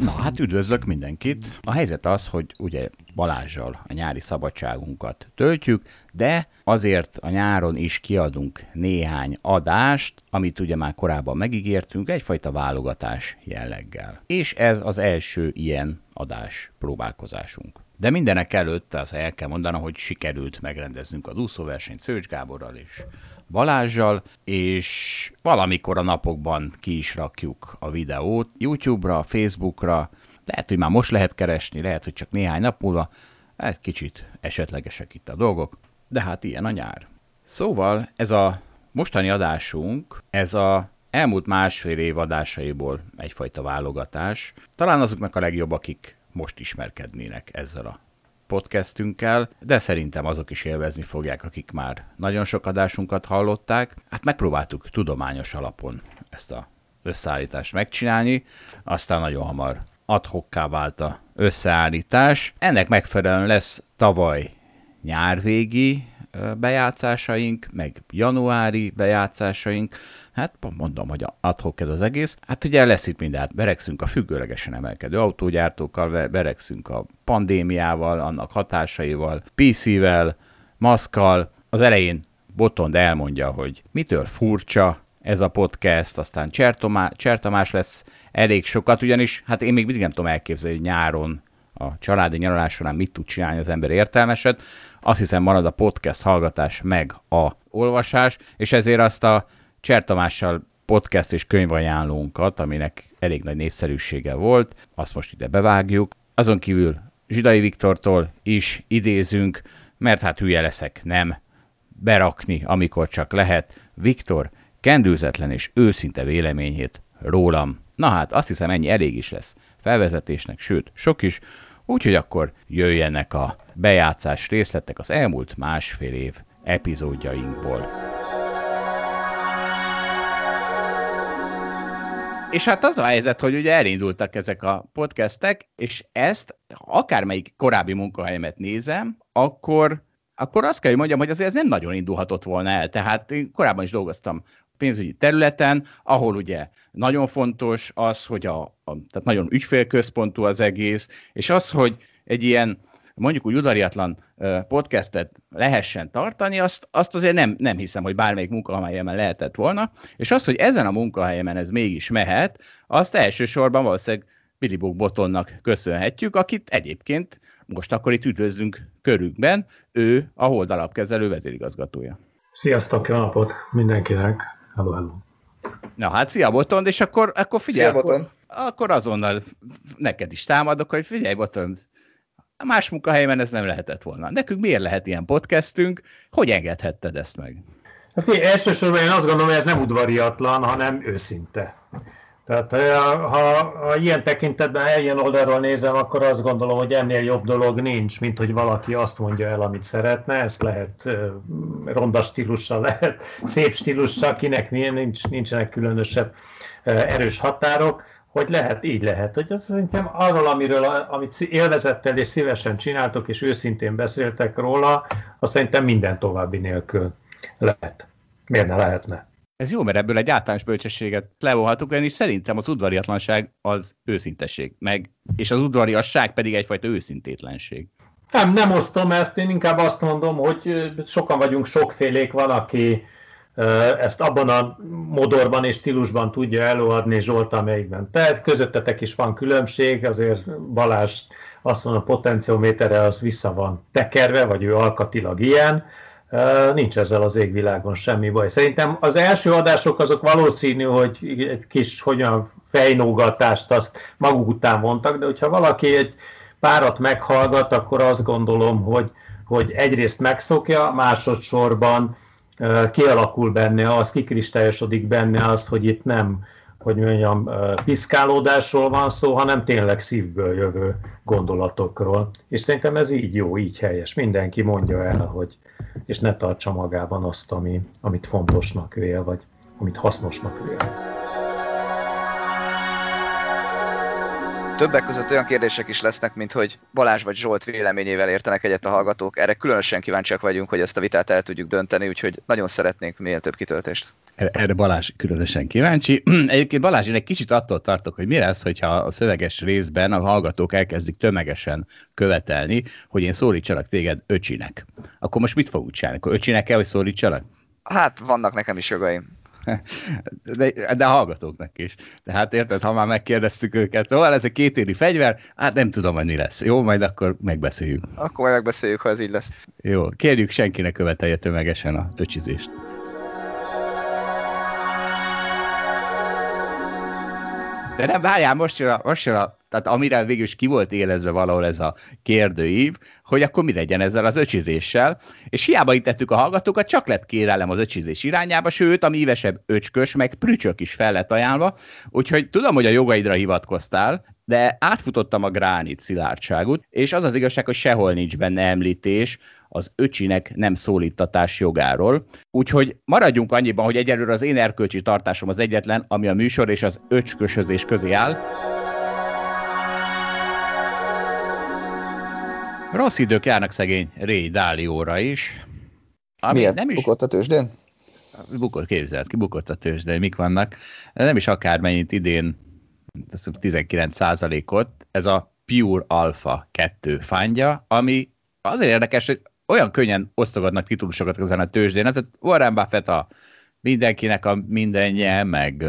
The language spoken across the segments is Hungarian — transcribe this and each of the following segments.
Na hát üdvözlök mindenkit. A helyzet az, hogy ugye Balázsjal a nyári szabadságunkat töltjük, de azért a nyáron is kiadunk néhány adást, amit ugye már korábban megígértünk, egyfajta válogatás jelleggel. És ez az első ilyen adás próbálkozásunk. De mindenek előtt az el kell mondanom, hogy sikerült megrendeznünk a úszóversenyt Szőcs Gáborral is. Balázsjal, és valamikor a napokban ki is rakjuk a videót YouTube-ra, Facebookra, lehet, hogy már most lehet keresni, lehet, hogy csak néhány nap múlva, egy kicsit esetlegesek itt a dolgok, de hát ilyen a nyár. Szóval ez a mostani adásunk, ez a elmúlt másfél év adásaiból egyfajta válogatás. Talán azoknak a legjobb, akik most ismerkednének ezzel a podcastünkkel, de szerintem azok is élvezni fogják, akik már nagyon sok adásunkat hallották. Hát megpróbáltuk tudományos alapon ezt a összeállítást megcsinálni, aztán nagyon hamar adhokká vált a összeállítás. Ennek megfelelően lesz tavaly nyárvégi bejátszásaink, meg januári bejátszásaink, Hát mondom, hogy adhok ez az egész. Hát ugye lesz itt mindent. Beregszünk a függőlegesen emelkedő autógyártókkal, beregszünk a pandémiával, annak hatásaival, PC-vel, maszkal. Az elején Botond elmondja, hogy mitől furcsa ez a podcast, aztán Csertomás lesz elég sokat, ugyanis hát én még mindig nem tudom elképzelni, hogy nyáron a családi nyaralás során mit tud csinálni az ember értelmeset. Azt hiszem marad a podcast hallgatás meg a olvasás, és ezért azt a Csertamással podcast és könyvajánlónkat, aminek elég nagy népszerűsége volt, azt most ide bevágjuk. Azon kívül Zsidai Viktortól is idézünk, mert hát hülye leszek, nem berakni, amikor csak lehet. Viktor kendőzetlen és őszinte véleményét rólam. Na hát, azt hiszem ennyi elég is lesz felvezetésnek, sőt, sok is, úgyhogy akkor jöjjenek a bejátszás részletek az elmúlt másfél év epizódjainkból. És hát az a helyzet, hogy ugye elindultak ezek a podcastek, és ezt akármelyik korábbi munkahelyemet nézem, akkor, akkor azt kell, hogy mondjam, hogy azért ez nem nagyon indulhatott volna el. Tehát én korábban is dolgoztam pénzügyi területen, ahol ugye nagyon fontos az, hogy a, a tehát nagyon ügyfélközpontú az egész, és az, hogy egy ilyen mondjuk úgy udariatlan podcastet lehessen tartani, azt, azt azért nem, nem hiszem, hogy bármelyik munkahelyemen lehetett volna, és az, hogy ezen a munkahelyemen ez mégis mehet, azt elsősorban valószínűleg Billy Book Botonnak köszönhetjük, akit egyébként most akkor itt üdvözlünk körükben, ő a Holdalapkezelő vezérigazgatója. Sziasztok, jó napot mindenkinek! Hello, hello! Na hát, szia Botond, és akkor, akkor figyelj, szia, akkor, akkor azonnal neked is támadok, hogy figyelj Botond, más munkahelyemen ez nem lehetett volna. Nekünk miért lehet ilyen podcastünk? Hogy engedhetted ezt meg? Hát, elsősorban én azt gondolom, hogy ez nem udvariatlan, hanem őszinte. Tehát ha, ha ilyen tekintetben ilyen oldalról nézem, akkor azt gondolom, hogy ennél jobb dolog nincs, mint hogy valaki azt mondja el, amit szeretne. Ezt lehet ronda stílussal, lehet szép stílussal, kinek milyen, nincs, nincsenek különösebb erős határok hogy lehet, így lehet. Hogy az szerintem arról, amiről, amit élvezettel és szívesen csináltok, és őszintén beszéltek róla, azt szerintem minden további nélkül lehet. Miért ne lehetne? Ez jó, mert ebből egy általános bölcsességet levonhatunk, és szerintem az udvariatlanság az őszintesség, meg, és az udvariasság pedig egyfajta őszintétlenség. Nem, nem osztom ezt, én inkább azt mondom, hogy sokan vagyunk, sokfélék van, aki ezt abban a modorban és stílusban tudja előadni Zsolt, amelyikben te. Közöttetek is van különbség, azért Balázs azt mondja, a potenciométere az vissza van tekerve, vagy ő alkatilag ilyen. Nincs ezzel az égvilágon semmi baj. Szerintem az első adások azok valószínű, hogy egy kis hogyan fejnógatást azt maguk után vontak, de hogyha valaki egy párat meghallgat, akkor azt gondolom, hogy, hogy egyrészt megszokja, másodszorban kialakul benne az, kikristályosodik benne az, hogy itt nem hogy mondjam, piszkálódásról van szó, hanem tényleg szívből jövő gondolatokról. És szerintem ez így jó, így helyes. Mindenki mondja el, hogy, és ne tartsa magában azt, ami, amit fontosnak vél, vagy amit hasznosnak vél. Többek között olyan kérdések is lesznek, mint hogy Balázs vagy Zsolt véleményével értenek egyet a hallgatók. Erre különösen kíváncsiak vagyunk, hogy ezt a vitát el tudjuk dönteni, úgyhogy nagyon szeretnénk minél több kitöltést. Erre Balázs különösen kíváncsi. Egyébként Balázs, én egy kicsit attól tartok, hogy mi lesz, hogyha a szöveges részben a hallgatók elkezdik tömegesen követelni, hogy én szólítsalak téged öcsinek. Akkor most mit fogunk csinálni? Akkor öcsinek kell, hogy szólítsalak? Hát vannak nekem is jogaim. De, de hallgatóknak is. Tehát érted, ha már megkérdeztük őket, szóval ez egy kétéri fegyver, hát nem tudom, hogy mi lesz. Jó, majd akkor megbeszéljük. Akkor majd megbeszéljük, ha ez így lesz. Jó, kérjük senkinek követelje tömegesen a töcsizést. De nem, várjál, most jön a, most jön a tehát amire végül is ki volt élezve valahol ez a kérdőív, hogy akkor mi legyen ezzel az öcsizéssel, és hiába tettük a hallgatókat, csak lett kérelem az öcsizés irányába, sőt, a mívesebb öcskös, meg prücsök is fel lett ajánlva, úgyhogy tudom, hogy a jogaidra hivatkoztál, de átfutottam a gránit szilárdságot, és az az igazság, hogy sehol nincs benne említés az öcsinek nem szólítatás jogáról. Úgyhogy maradjunk annyiban, hogy egyelőre az én erkölcsi tartásom az egyetlen, ami a műsor és az öcskösözés közé áll. Rossz idők járnak szegény Ray Dálióra is. Ami Miért? Nem is... Bukott a tőzsdén? Bukott, képzelt ki, bukott a tőzsdén, mik vannak. Nem is akármennyit idén, 19 ot ez a Pure Alpha 2 fándja, ami azért érdekes, hogy olyan könnyen osztogatnak titulusokat ezen a tőzsdén. Tehát Warren Buffett a mindenkinek a mindenje, meg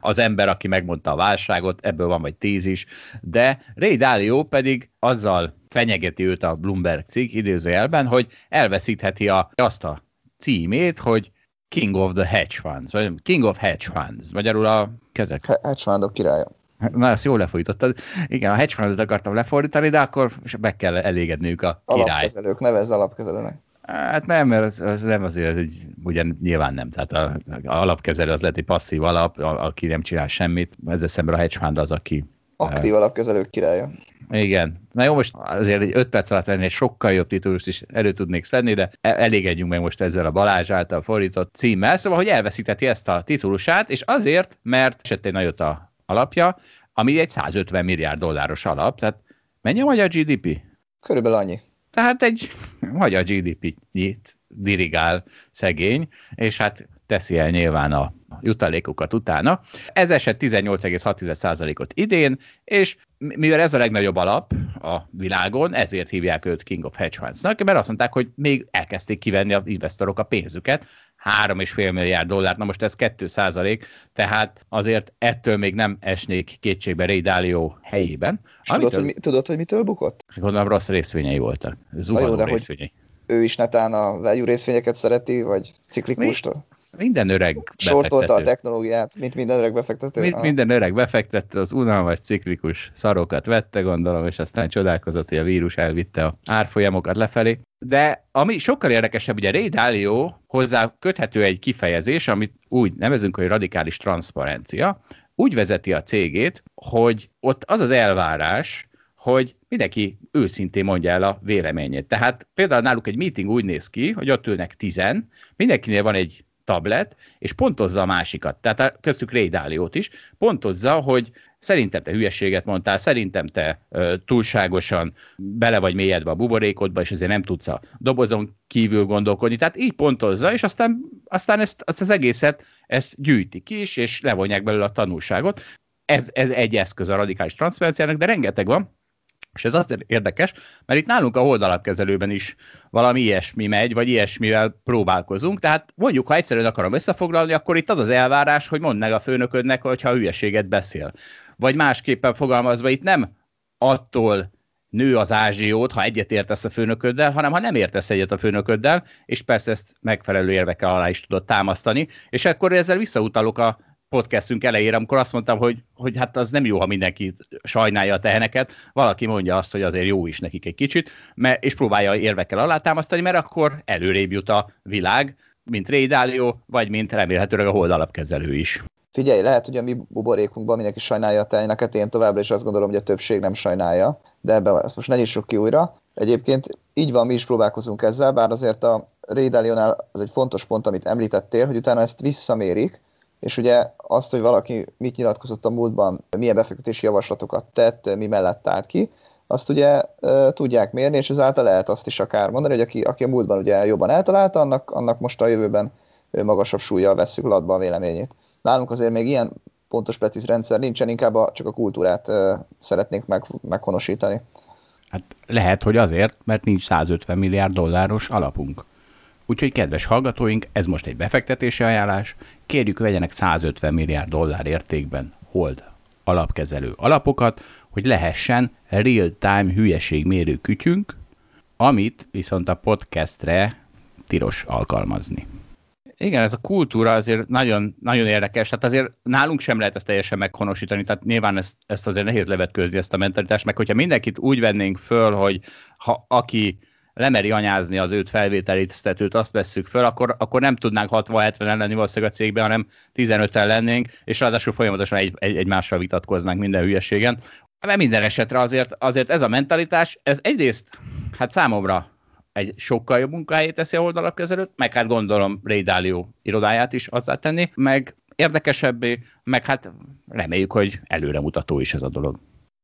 az ember, aki megmondta a válságot, ebből van vagy tíz is, de Ray Dalio pedig azzal fenyegeti őt a Bloomberg cikk idézőjelben, hogy elveszítheti a, azt a címét, hogy King of the Hedge Funds, vagy King of Hedge Funds, magyarul a kezek. Hedge Fundok királya. Na, ezt jól lefordítottad. Igen, a hedge fundot akartam lefordítani, de akkor meg kell elégedniük a király. Alapkezelők, nevezz alapkezelőnek. Hát nem, mert az, az nem azért, ez egy, ugyan nyilván nem. Tehát a, a alapkezelő az lehet egy passzív alap, a, aki nem csinál semmit. Ezzel szemben a hedge fund az, aki... Aktív uh, alapkezelők királya. Igen. Na jó, most azért egy öt perc alatt ennél sokkal jobb titulust is elő tudnék szedni, de e- elégedjünk meg most ezzel a Balázs által fordított címmel. Szóval, hogy elveszíteti ezt a titulusát, és azért, mert esett egy nagyot a alapja, ami egy 150 milliárd dolláros alap. Tehát mennyi a magyar GDP? Körülbelül annyi. Tehát egy magyar GDP-nyit dirigál szegény, és hát teszi el nyilván a jutalékokat utána. Ez eset 18,6%-ot idén, és mivel ez a legnagyobb alap a világon, ezért hívják őt King of Hedge Funds-nak, mert azt mondták, hogy még elkezdték kivenni a investorok a pénzüket, 3,5 milliárd dollárt, na most ez 2 százalék, tehát azért ettől még nem esnék kétségbe Ray Dalio helyében. És Amitől, tudod, hogy, mi, tudod, hogy mitől bukott? Gondolom rossz részvényei voltak. Zuhanó jó, részvényei. ő is netán a value részvényeket szereti, vagy ciklikustól? Minden öreg. Sortolta a technológiát, mint minden öreg befektető. Mint minden öreg befektető, az unalmas ciklikus szarokat vette, gondolom, és aztán csodálkozott, hogy a vírus elvitte a árfolyamokat lefelé. De ami sokkal érdekesebb, ugye Ray Dalio hozzá köthető egy kifejezés, amit úgy nevezünk, hogy radikális transzparencia, úgy vezeti a cégét, hogy ott az az elvárás, hogy mindenki őszintén mondja el a véleményét. Tehát például náluk egy meeting úgy néz ki, hogy ott ülnek tizen, mindenkinél van egy tablet, és pontozza a másikat, tehát a, köztük Ray Dáliót is, pontozza, hogy szerintem te hülyeséget mondtál, szerintem te ö, túlságosan bele vagy mélyedve a buborékodba, és ezért nem tudsz a dobozon kívül gondolkodni. Tehát így pontozza, és aztán, aztán ezt, azt az egészet ezt gyűjtik is, és levonják belőle a tanulságot. Ez, ez egy eszköz a radikális transzferenciának, de rengeteg van, és ez azért érdekes, mert itt nálunk a holdalapkezelőben is valami ilyesmi megy, vagy ilyesmivel próbálkozunk. Tehát mondjuk, ha egyszerűen akarom összefoglalni, akkor itt az az elvárás, hogy mondd meg a főnöködnek, hogyha hülyeséget beszél. Vagy másképpen fogalmazva, itt nem attól nő az ázsiót, ha egyet értesz a főnököddel, hanem ha nem értesz egyet a főnököddel, és persze ezt megfelelő érvekkel alá is tudod támasztani, és akkor ezzel visszautalok a podcastünk elejére, amikor azt mondtam, hogy, hogy hát az nem jó, ha mindenki sajnálja a teheneket, valaki mondja azt, hogy azért jó is nekik egy kicsit, mert, és próbálja érvekkel alátámasztani, mert akkor előrébb jut a világ, mint Ray Dalio, vagy mint remélhetőleg a hold alapkezelő is. Figyelj, lehet, hogy a mi buborékunkban mindenki sajnálja a teheneket, én továbbra is azt gondolom, hogy a többség nem sajnálja, de ebben ezt most ne nyissuk ki újra. Egyébként így van, mi is próbálkozunk ezzel, bár azért a Ray Dalio-nál az egy fontos pont, amit említettél, hogy utána ezt visszamérik, és ugye azt, hogy valaki mit nyilatkozott a múltban, milyen befektetési javaslatokat tett, mi mellett állt ki, azt ugye e, tudják mérni, és ezáltal lehet azt is akár mondani, hogy aki, aki a múltban ugye jobban eltalálta, annak, annak most a jövőben magasabb súlyjal veszük latba a véleményét. Nálunk azért még ilyen pontos, precíz rendszer nincsen, inkább a, csak a kultúrát e, szeretnénk meg, meghonosítani. Hát lehet, hogy azért, mert nincs 150 milliárd dolláros alapunk. Úgyhogy kedves hallgatóink, ez most egy befektetési ajánlás, kérjük vegyenek 150 milliárd dollár értékben hold alapkezelő alapokat, hogy lehessen real-time hülyeségmérő kütyünk, amit viszont a podcastre tilos alkalmazni. Igen, ez a kultúra azért nagyon, nagyon érdekes. Hát azért nálunk sem lehet ezt teljesen meghonosítani, tehát nyilván ezt, ezt azért nehéz levetkőzni, ezt a mentalitást, meg hogyha mindenkit úgy vennénk föl, hogy ha aki lemeri anyázni az őt felvételiztetőt, azt vesszük föl, akkor, akkor nem tudnánk 60-70-en lenni valószínűleg a cégben, hanem 15-en lennénk, és ráadásul folyamatosan egy, egy, egymással vitatkoznánk minden hülyeségen. Mert minden esetre azért, azért ez a mentalitás, ez egyrészt hát számomra egy sokkal jobb munkáját teszi a oldalak kezelőt, meg hát gondolom Ray Dalio irodáját is azzá tenni, meg érdekesebbé, meg hát reméljük, hogy előremutató is ez a dolog.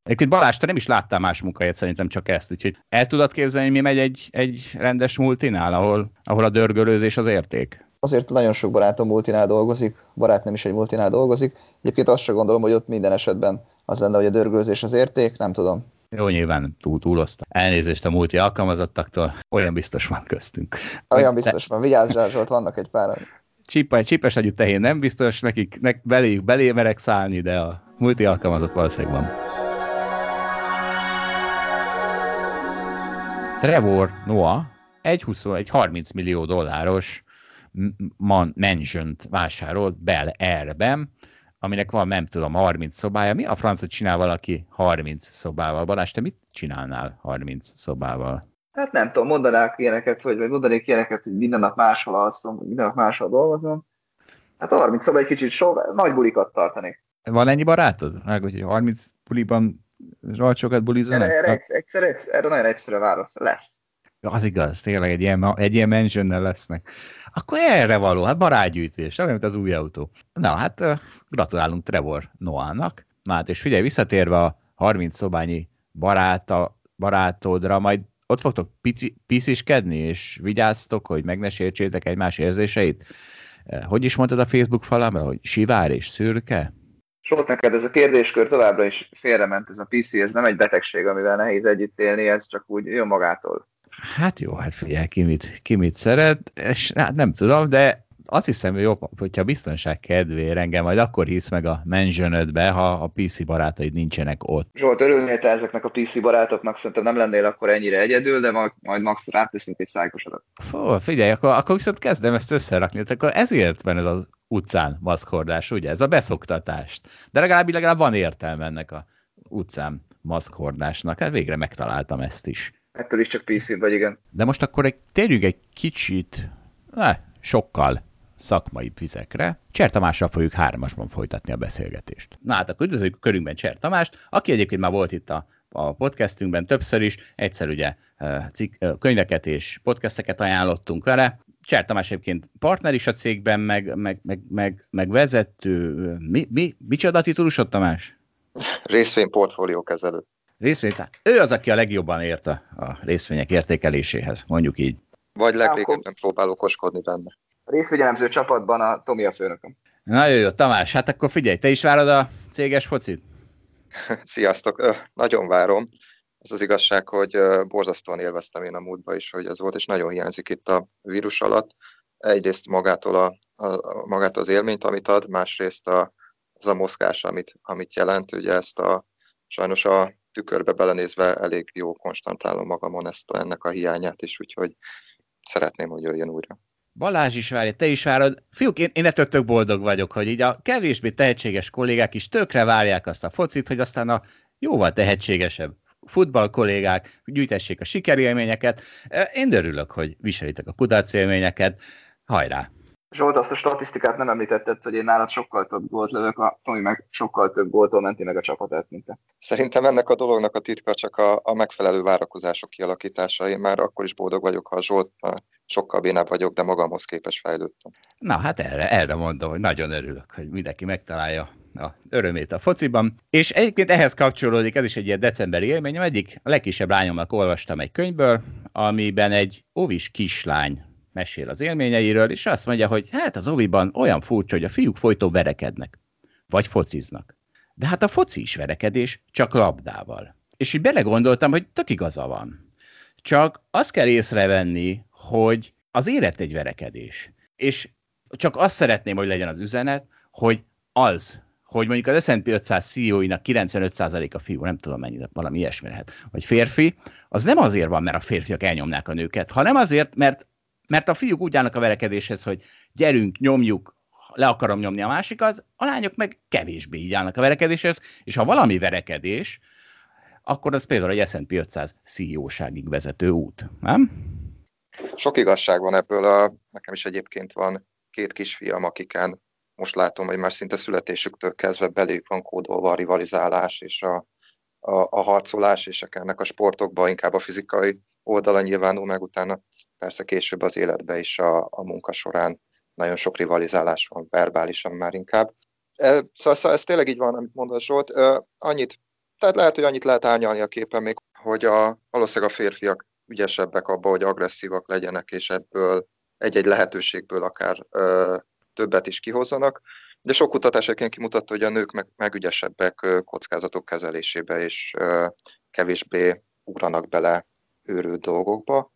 Egyébként Balázs, te nem is láttál más munkahelyet, szerintem csak ezt, úgyhogy el tudod képzelni, mi megy egy, egy rendes multinál, ahol, ahol a dörgölőzés az érték? Azért nagyon sok barátom multinál dolgozik, barát nem is egy multinál dolgozik. Egyébként azt sem gondolom, hogy ott minden esetben az lenne, hogy a dörgölőzés az érték, nem tudom. Jó, nyilván túl, túlozta. Elnézést a multi alkalmazottaktól, olyan biztos van köztünk. Olyan biztos van, vigyázz rá, Zsolt, vannak egy pár. Csipa, csipes agyú tehén nem biztos, nekik nek, beléjük belé merek szállni, de a multi alkalmazott valószínűleg van. Trevor Noah egy, 20, egy 30 millió dolláros man, mansion vásárolt Bel Airben, aminek van, nem tudom, 30 szobája. Mi a francot csinál valaki 30 szobával? Balázs, te mit csinálnál 30 szobával? Hát nem tudom, mondanák ilyeneket, hogy, vagy mondanék ilyeneket, hogy minden nap máshol alszom, minden nap máshol dolgozom. Hát a 30 szoba egy kicsit so, nagy bulikat tartanék. Van ennyi barátod? Meg, hogy 30 buliban rajcsokat bulizanak? Erre, erre, egyszer, egyszer, erre nagyon egyszerű válasz. Lesz. Az igaz, tényleg egy ilyen, egy ilyen mansionnel lesznek. Akkor erre való, hát barátgyűjtés, olyan, mint az új autó. Na, hát gratulálunk Trevor Noának. Na hát, és figyelj, visszatérve a 30 szobányi baráta, barátodra, majd ott fogtok pici, pisziskedni, és vigyáztok, hogy meg ne sértsétek egymás érzéseit. Hogy is mondtad a Facebook falamra, hogy sivár és szürke? Solt neked ez a kérdéskör továbbra is félrement, ez a PC, ez nem egy betegség, amivel nehéz együtt élni, ez csak úgy jön magától. Hát jó, hát figyelj, ki mit, ki mit szeret, és hát nem tudom, de azt hiszem, hogy jobb, hogyha biztonság kedvéért engem majd akkor hisz meg a mentionödbe, ha a PC barátaid nincsenek ott. Zsolt, örülnél te ezeknek a PC barátoknak, szerintem nem lennél akkor ennyire egyedül, de majd, majd max ráteszünk egy szájkosodat. Fó, figyelj, akkor, akkor viszont kezdem ezt összerakni, akkor ezért van ez az utcán maszkhordás, ugye? Ez a beszoktatást. De legalább, legalább van értelme ennek a utcán maszkhordásnak. Hát végre megtaláltam ezt is. Ettől is csak PC vagy, igen. De most akkor egy, térjünk egy kicsit, ne, sokkal szakmai vizekre. Cser Tamással fogjuk hármasban folytatni a beszélgetést. Na hát akkor üdvözlők a körünkben Cser Tamást, aki egyébként már volt itt a, a podcastünkben többször is, egyszer ugye cik, könyveket és podcasteket ajánlottunk vele, Cser Tamás egyébként partner is a cégben, meg, meg, meg, meg, meg vezető. Mi, mi, micsoda titulusod, Tamás? Részvényportfólió kezelő. Részvény, ő az, aki a legjobban ért a, a részvények értékeléséhez, mondjuk így. Vagy legrégebben próbálok okoskodni benne. A részvényelemző csapatban a Tomi a főnököm. Na jó, Tamás, hát akkor figyelj, te is várod a céges focit? Sziasztok, Ö, nagyon várom. Az az igazság, hogy borzasztóan élveztem én a múltba is, hogy ez volt, és nagyon hiányzik itt a vírus alatt. Egyrészt magától, a, a, magától az élményt, amit ad, másrészt a, az a mozgás, amit, amit jelent. Ugye ezt a, sajnos a tükörbe belenézve elég jó konstantálom magamon ezt a, ennek a hiányát is, úgyhogy szeretném, hogy jöjjön újra. Balázs is várja, te is várod. Fiúk, én, én ettől tök boldog vagyok, hogy így a kevésbé tehetséges kollégák is tökre várják azt a focit, hogy aztán a jóval tehetségesebb futball kollégák gyűjtessék a sikerélményeket. Én örülök, hogy viselitek a kudarc élményeket. Hajrá! Zsolt, azt a statisztikát nem említetted, hogy én nálad sokkal több gólt lövök, a Tomi meg sokkal több góltól menti meg a csapatát, mint te. Szerintem ennek a dolognak a titka csak a, a megfelelő várakozások kialakítása. Én már akkor is boldog vagyok, ha a Zsolt sokkal bénább vagyok, de magamhoz képes fejlődtem. Na hát erre, erre mondom, hogy nagyon örülök, hogy mindenki megtalálja a örömét a fociban. És egyébként ehhez kapcsolódik, ez is egy ilyen decemberi élményem, egyik a legkisebb lányomnak olvastam egy könyvből, amiben egy óvis kislány mesél az élményeiről, és azt mondja, hogy hát az oviban olyan furcsa, hogy a fiúk folyton verekednek, vagy fociznak. De hát a foci is verekedés, csak labdával. És így belegondoltam, hogy tök igaza van. Csak azt kell észrevenni, hogy az élet egy verekedés. És csak azt szeretném, hogy legyen az üzenet, hogy az, hogy mondjuk az S&P 500 CEO-inak 95%-a fiú, nem tudom mennyi, valami ilyesmi lehet, vagy férfi, az nem azért van, mert a férfiak elnyomnák a nőket, hanem azért, mert, mert a fiúk úgy állnak a verekedéshez, hogy gyerünk, nyomjuk, le akarom nyomni a másikat, a lányok meg kevésbé így állnak a verekedéshez, és ha valami verekedés, akkor az például egy S&P 500 CEO-ságig vezető út, nem? Sok igazság van ebből, a, nekem is egyébként van két kisfiam, akiken most látom, hogy már szinte születésüktől kezdve belük van kódolva a rivalizálás és a, a, a harcolás, és ennek a sportokban inkább a fizikai oldala nyilvánul meg, utána persze később az életbe is a, a munka során nagyon sok rivalizálás van, verbálisan már inkább. E, szóval, szóval ez tényleg így van, amit mondasz Zsolt. Annyit, tehát lehet, hogy annyit lehet árnyalni a képen még, hogy a, valószínűleg a férfiak ügyesebbek abba, hogy agresszívak legyenek, és ebből egy-egy lehetőségből akár ö, többet is kihozzanak. De sok kutatás egyébként kimutatta, hogy a nők meg, meg ügyesebbek kockázatok kezelésébe, és ö, kevésbé ugranak bele őrült dolgokba,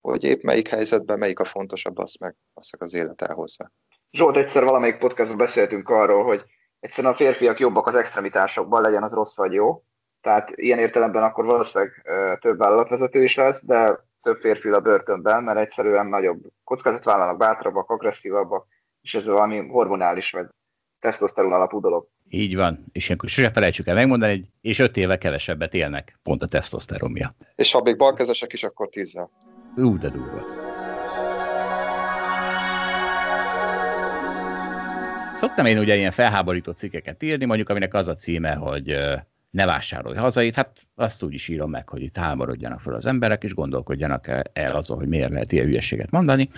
hogy épp melyik helyzetben melyik a fontosabb, azt meg, azt az élet elhozza. Zsolt, egyszer valamelyik podcastban beszéltünk arról, hogy egyszerűen a férfiak jobbak az extremitásokban, legyen az rossz vagy jó. Tehát ilyen értelemben akkor valószínűleg több vállalatvezető is lesz, de több férfi a börtönben, mert egyszerűen nagyobb kockázat vállalnak, bátrabbak, agresszívabbak, és ez valami hormonális vagy tesztoszteron alapú dolog. Így van, és ilyenkor sose felejtsük el megmondani, hogy és öt éve kevesebbet élnek, pont a tesztoszteron miatt. És ha még balkezesek is, akkor tízzel. Ú, de durva. Szoktam én ugye ilyen felháborító cikkeket írni, mondjuk aminek az a címe, hogy ne vásárolj hazait, hát azt úgy is írom meg, hogy itt háborodjanak fel az emberek, és gondolkodjanak el azon, hogy miért lehet ilyen hülyeséget mondani.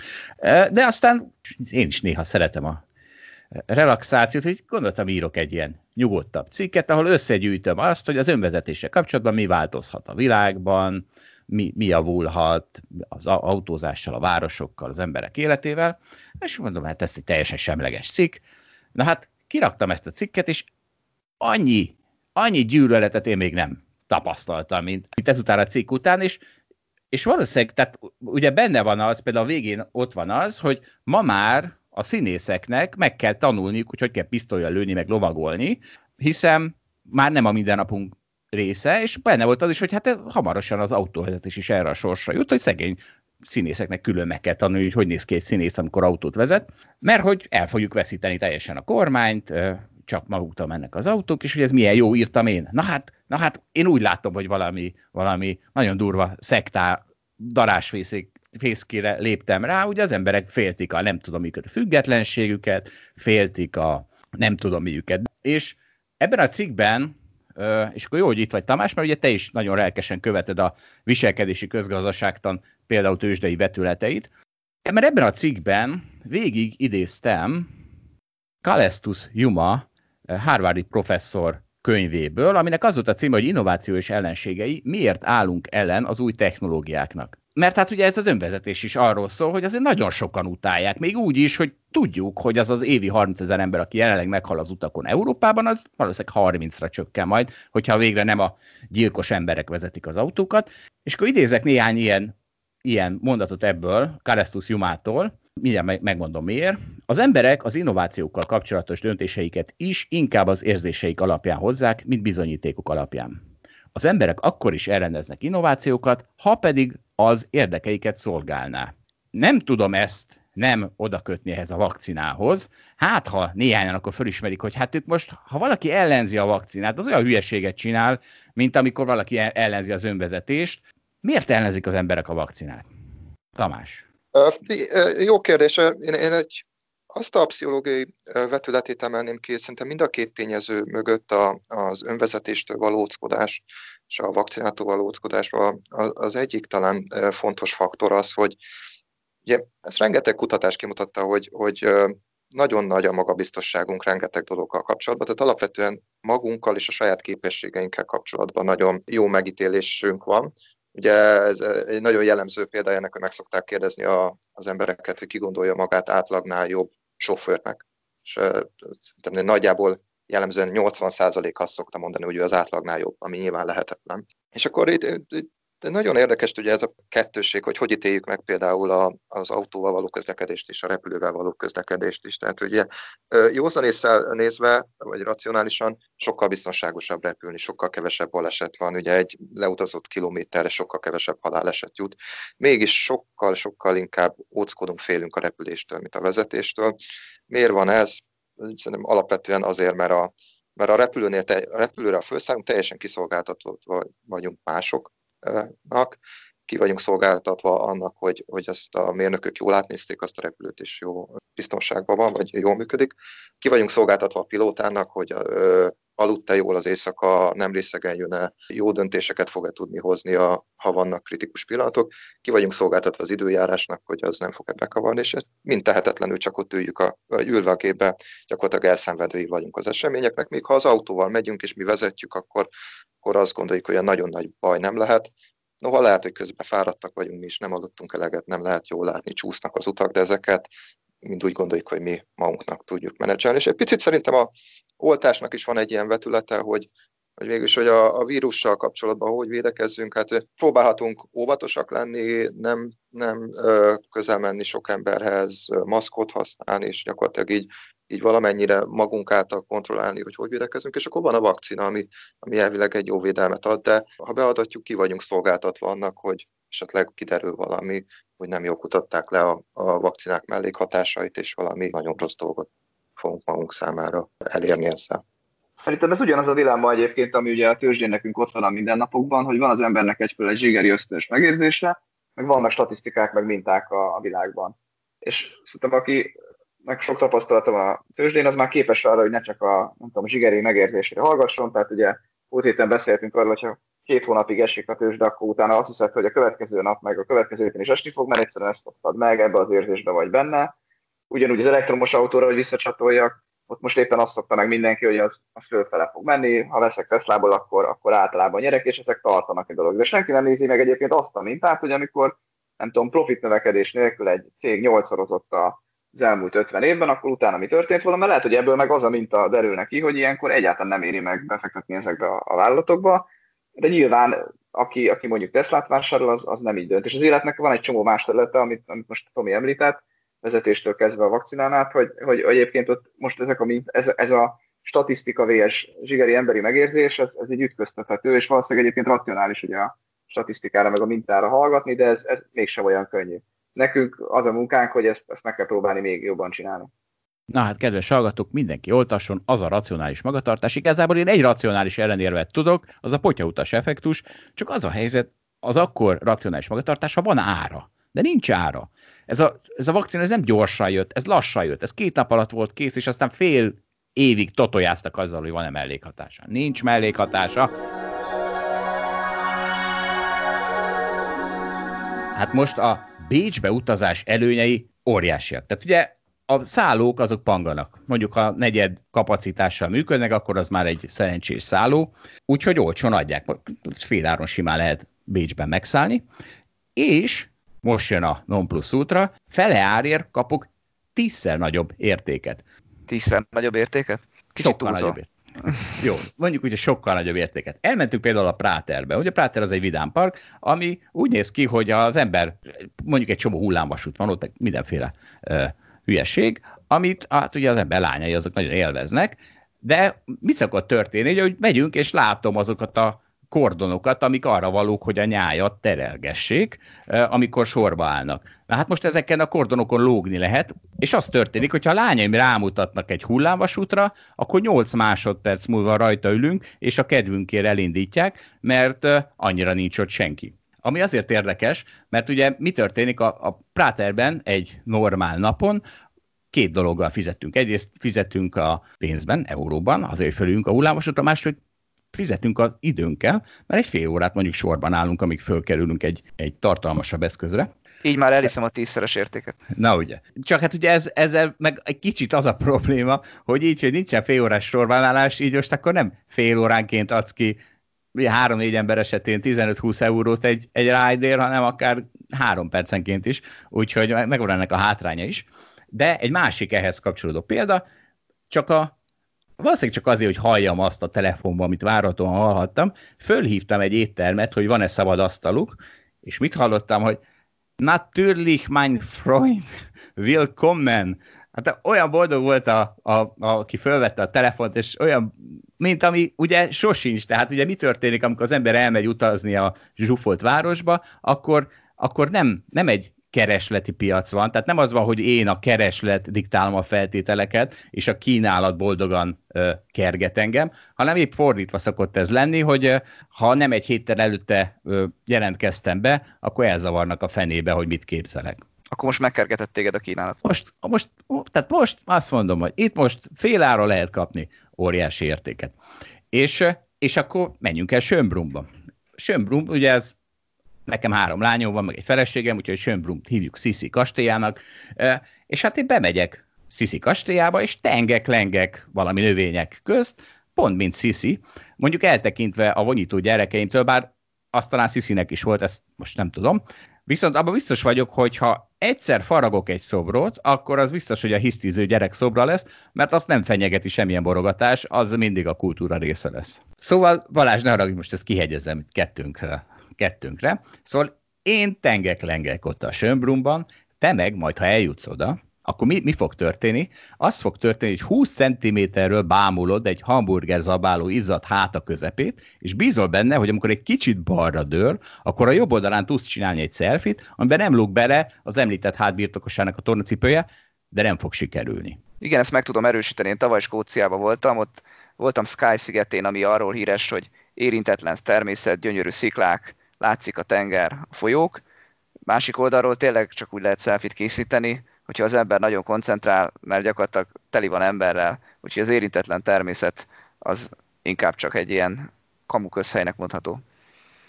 De aztán én is néha szeretem a relaxációt, hogy gondoltam írok egy ilyen nyugodtabb cikket, ahol összegyűjtöm azt, hogy az önvezetése kapcsolatban mi változhat a világban, mi, mi javulhat az autózással, a városokkal, az emberek életével, és mondom, hát ez egy teljesen semleges cikk. Na hát kiraktam ezt a cikket, és annyi annyi gyűlöletet én még nem tapasztaltam, mint, mint ezután a cikk után, és, és valószínűleg, tehát ugye benne van az, például a végén ott van az, hogy ma már a színészeknek meg kell tanulniuk, hogy hogy kell pisztolyjal lőni, meg lovagolni, hiszen már nem a mindennapunk része, és benne volt az is, hogy hát hamarosan az autóvezetés is erre a sorsra jut, hogy szegény színészeknek külön meg kell tanulni, hogy hogy néz ki egy színész, amikor autót vezet, mert hogy el fogjuk veszíteni teljesen a kormányt, csak maguktól mennek az autók, és hogy ez milyen jó írtam én. Na hát, na hát én úgy látom, hogy valami, valami nagyon durva szektá darásfészkére léptem rá, ugye az emberek féltik a nem tudom miket, a függetlenségüket, féltik a nem tudom miüket. És ebben a cikkben, és akkor jó, hogy itt vagy Tamás, mert ugye te is nagyon lelkesen követed a viselkedési közgazdaságtan például tőzsdei vetületeit, mert ebben a cikkben végig idéztem Kalestus Juma Harvardi professzor könyvéből, aminek az volt a címe, hogy innováció és ellenségei, miért állunk ellen az új technológiáknak. Mert hát ugye ez az önvezetés is arról szól, hogy azért nagyon sokan utálják, még úgy is, hogy tudjuk, hogy az az évi 30 ezer ember, aki jelenleg meghal az utakon Európában, az valószínűleg 30-ra csökken majd, hogyha végre nem a gyilkos emberek vezetik az autókat. És akkor idézek néhány ilyen, ilyen mondatot ebből, Karestus Jumától, mindjárt megmondom miért. Az emberek az innovációkkal kapcsolatos döntéseiket is inkább az érzéseik alapján hozzák, mint bizonyítékok alapján. Az emberek akkor is elrendeznek innovációkat, ha pedig az érdekeiket szolgálná. Nem tudom ezt nem oda kötni ehhez a vakcinához. Hát, ha néhányan akkor fölismerik, hogy hát ők most, ha valaki ellenzi a vakcinát, az olyan hülyeséget csinál, mint amikor valaki ellenzi az önvezetést. Miért ellenzik az emberek a vakcinát? Tamás. Jó kérdés. Én, én egy azt a pszichológiai vetületét emelném ki, szerintem mind a két tényező mögött a, az önvezetéstől való óckodás és a vakcinától való óckodás az egyik talán fontos faktor az, hogy ugye ezt rengeteg kutatás kimutatta, hogy, hogy nagyon nagy a magabiztosságunk rengeteg dologgal kapcsolatban, tehát alapvetően magunkkal és a saját képességeinkkel kapcsolatban nagyon jó megítélésünk van, Ugye ez egy nagyon jellemző példa ennek, hogy meg szokták kérdezni a, az embereket, hogy ki gondolja magát átlagnál jobb sofőrnek. És szerintem nagyjából jellemzően 80% azt szokta mondani, hogy ő az átlagnál jobb, ami nyilván lehetetlen. És akkor itt, itt de nagyon érdekes ugye ez a kettőség, hogy hogy ítéljük meg például a, az autóval való közlekedést és a repülővel való közlekedést is. Tehát ugye józan nézve, vagy racionálisan sokkal biztonságosabb repülni, sokkal kevesebb baleset van, ugye egy leutazott kilométerre sokkal kevesebb haláleset jut. Mégis sokkal-sokkal inkább óckodunk, félünk a repüléstől, mint a vezetéstől. Miért van ez? Szerintem alapvetően azért, mert a, mert a repülőnél, a repülőre a felszállunk teljesen kiszolgáltatva vagyunk mások, nak, ki vagyunk szolgáltatva annak, hogy, hogy ezt a mérnökök jól átnézték azt a repülőt, és jó biztonságban van, vagy jól működik. Ki vagyunk szolgáltatva a pilótának, hogy ö, aludt-e jól az éjszaka, nem részegeljön-e, jó döntéseket fog-e tudni hozni, a, ha vannak kritikus pillanatok. Ki vagyunk szolgáltatva az időjárásnak, hogy az nem fog-e bekavarni, és ezt mind tehetetlenül csak ott üljük a, ülve a gépbe, gyakorlatilag elszenvedői vagyunk az eseményeknek, míg ha az autóval megyünk és mi vezetjük, akkor akkor azt gondoljuk, hogy a nagyon nagy baj nem lehet. Noha lehet, hogy közben fáradtak vagyunk mi is, nem adottunk eleget, nem lehet jól látni, csúsznak az utak, de ezeket mind úgy gondoljuk, hogy mi magunknak tudjuk menedzselni. És egy picit szerintem a oltásnak is van egy ilyen vetülete, hogy, hogy végülis, hogy a, a vírussal kapcsolatban hogy védekezzünk, hát próbálhatunk óvatosak lenni, nem, nem közel menni sok emberhez, maszkot használni, és gyakorlatilag így így valamennyire magunk által kontrollálni, hogy hogy védekezünk, és akkor van a vakcina, ami, ami elvileg egy jó védelmet ad, de ha beadatjuk, ki vagyunk szolgáltatva annak, hogy esetleg kiderül valami, hogy nem jól kutatták le a, a vakcinák mellékhatásait, és valami nagyon rossz dolgot fogunk magunk számára elérni ezzel. Szerintem ez ugyanaz a dilemma egyébként, ami ugye a tőzsdén nekünk ott van a mindennapokban, hogy van az embernek egyféle egy zsigeri ösztönös megérzése, meg vannak statisztikák, meg minták a, a világban. És szerintem aki meg sok tapasztalatom a tőzsdén, az már képes arra, hogy ne csak a nem tudom, zsigeri megérzésére hallgasson, tehát ugye múlt héten beszéltünk arról, hogy ha két hónapig esik a tőzsde, akkor utána azt hiszed, hogy a következő nap, meg a következő héten is esni fog, mert egyszerűen ezt szoktad meg, ebbe az érzésbe vagy benne. Ugyanúgy az elektromos autóra, hogy visszacsatoljak, ott most éppen azt szokta meg mindenki, hogy az, az fölfele fog menni, ha veszek Teslából, akkor, akkor általában nyerek, és ezek tartanak egy dolog. De senki nem nézi meg egyébként azt a mintát, hogy amikor nem tudom, profit növekedés nélkül egy cég nyolcszorozott a az elmúlt 50 évben, akkor utána mi történt volna, mert lehet, hogy ebből meg az a minta derül neki, hogy ilyenkor egyáltalán nem éri meg befektetni ezekbe a, a vállalatokba, de nyilván aki, aki mondjuk Teslát vásárol, az, az nem így dönt. És az életnek van egy csomó más területe, amit, amit most Tomi említett, vezetéstől kezdve a vakcinán át, hogy, hogy egyébként ott most ezek a ez, ez a statisztika vs. zsigeri emberi megérzés, ez, ez így ütköztethető, és valószínűleg egyébként racionális ugye a statisztikára meg a mintára hallgatni, de ez, ez mégsem olyan könnyű nekünk az a munkánk, hogy ezt, ezt meg kell próbálni még jobban csinálni. Na hát, kedves hallgatók, mindenki oltasson, az a racionális magatartás. Igazából én egy racionális ellenérvet tudok, az a potyautas effektus, csak az a helyzet, az akkor racionális magatartás, ha van ára. De nincs ára. Ez a, ez a vakcina ez nem gyorsan jött, ez lassan jött. Ez két nap alatt volt kész, és aztán fél évig totojáztak azzal, hogy van-e mellékhatása. Nincs mellékhatása. Hát most a Bécsbe utazás előnyei óriásiak. Tehát ugye a szállók azok panganak. Mondjuk ha negyed kapacitással működnek, akkor az már egy szerencsés szálló, úgyhogy olcsón adják. Féláron simán lehet Bécsben megszállni. És most jön a non plus ultra, fele árért kapok tízszer nagyobb értéket. Tízszer nagyobb értéket? Kicsit Sokkal nagyobb értéket. Jó, mondjuk úgy, hogy sokkal nagyobb értéket. Elmentünk például a Práterbe. Ugye a Práter az egy vidámpark, ami úgy néz ki, hogy az ember, mondjuk egy csomó hullámvasút van ott, mindenféle uh, hülyeség, amit hát ugye az ember lányai azok nagyon élveznek, de mi szokott történni, hogy megyünk, és látom azokat a kordonokat, amik arra valók, hogy a nyájat terelgessék, amikor sorba állnak. Na hát most ezeken a kordonokon lógni lehet, és az történik, hogyha a lányaim rámutatnak egy hullámvasútra, akkor 8 másodperc múlva rajta ülünk, és a kedvünkért elindítják, mert annyira nincs ott senki. Ami azért érdekes, mert ugye mi történik a, a Práterben egy normál napon, két dologgal fizetünk. Egyrészt fizetünk a pénzben, euróban, azért fölülünk a hullámvasútra, másrészt fizetünk az időnkkel, mert egy fél órát mondjuk sorban állunk, amíg fölkerülünk egy, egy tartalmasabb eszközre. Így már eliszem a tízszeres értéket. Na ugye. Csak hát ugye ez, ezzel meg egy kicsit az a probléma, hogy így, hogy nincsen fél órás sorbanállás, így most akkor nem fél óránként adsz ki három-négy ember esetén 15-20 eurót egy, egy rájdér, hanem akár három percenként is, úgyhogy megvan ennek a hátránya is. De egy másik ehhez kapcsolódó példa, csak a valószínűleg csak azért, hogy halljam azt a telefonban, amit várhatóan hallhattam, fölhívtam egy éttermet, hogy van-e szabad asztaluk, és mit hallottam, hogy Natürlich, mein Freund, willkommen. Hát olyan boldog volt, a, a, a, aki fölvette a telefont, és olyan, mint ami ugye sosincs. Tehát ugye mi történik, amikor az ember elmegy utazni a zsúfolt városba, akkor, akkor nem, nem egy keresleti piac van. Tehát nem az van, hogy én a kereslet diktálom a feltételeket, és a kínálat boldogan ö, kerget engem, hanem épp fordítva szokott ez lenni, hogy ö, ha nem egy héttel előtte ö, jelentkeztem be, akkor elzavarnak a fenébe, hogy mit képzelek. Akkor most megkergetett téged a kínálat. Most, most, tehát most azt mondom, hogy itt most fél ára lehet kapni óriási értéket. És, és akkor menjünk el Sönbrumba. Sönbrum, ugye ez nekem három lányom van, meg egy feleségem, úgyhogy Sönbrumt hívjuk Sisi kastélyának, és hát én bemegyek Sisi kastélyába, és tengek-lengek valami növények közt, pont mint Sisi, mondjuk eltekintve a vonyító gyerekeimtől, bár azt talán Sisinek is volt, ezt most nem tudom, Viszont abban biztos vagyok, hogy ha egyszer faragok egy szobrot, akkor az biztos, hogy a hisztiző gyerek szobra lesz, mert azt nem fenyegeti semmilyen borogatás, az mindig a kultúra része lesz. Szóval Balázs, ne haragudj, most ezt kihegyezem kettőnk kettőnkre. Szóval én tengek-lengek ott a Sönbrumban, te meg majd, ha eljutsz oda, akkor mi, mi fog történni? Az fog történni, hogy 20 cm-ről bámulod egy hamburger zabáló izzadt háta közepét, és bízol benne, hogy amikor egy kicsit balra dől, akkor a jobb oldalán tudsz csinálni egy szelfit, amiben nem lóg bele az említett hátbirtokosának a tornacipője, de nem fog sikerülni. Igen, ezt meg tudom erősíteni. Én tavaly Skóciában voltam, ott voltam Sky szigetén, ami arról híres, hogy érintetlen természet, gyönyörű sziklák, látszik a tenger, a folyók. Másik oldalról tényleg csak úgy lehet selfit készíteni, hogyha az ember nagyon koncentrál, mert gyakorlatilag teli van emberrel, úgyhogy az érintetlen természet az inkább csak egy ilyen kamu közhelynek mondható.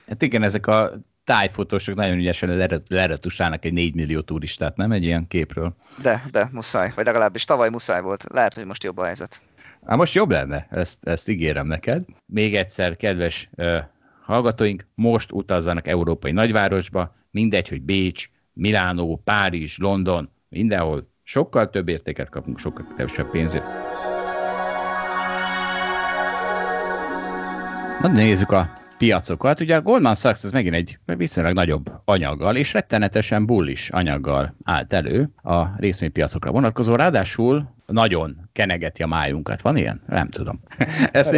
Hát igen, ezek a tájfotósok nagyon ügyesen leretusálnak egy 4 millió turistát, nem egy ilyen képről? De, de muszáj, vagy legalábbis tavaly muszáj volt. Lehet, hogy most jobb a helyzet. Hát most jobb lenne, ezt, ezt ígérem neked. Még egyszer, kedves hallgatóink most utazzanak európai nagyvárosba, mindegy, hogy Bécs, Milánó, Párizs, London, mindenhol sokkal több értéket kapunk, sokkal kevesebb pénzért. Na nézzük a piacokat. Ugye a Goldman Sachs ez megint egy viszonylag nagyobb anyaggal, és rettenetesen bullis anyaggal állt elő a részvénypiacokra vonatkozó. Ráadásul nagyon kenegeti a májunkat. Van ilyen? Nem tudom. Ezt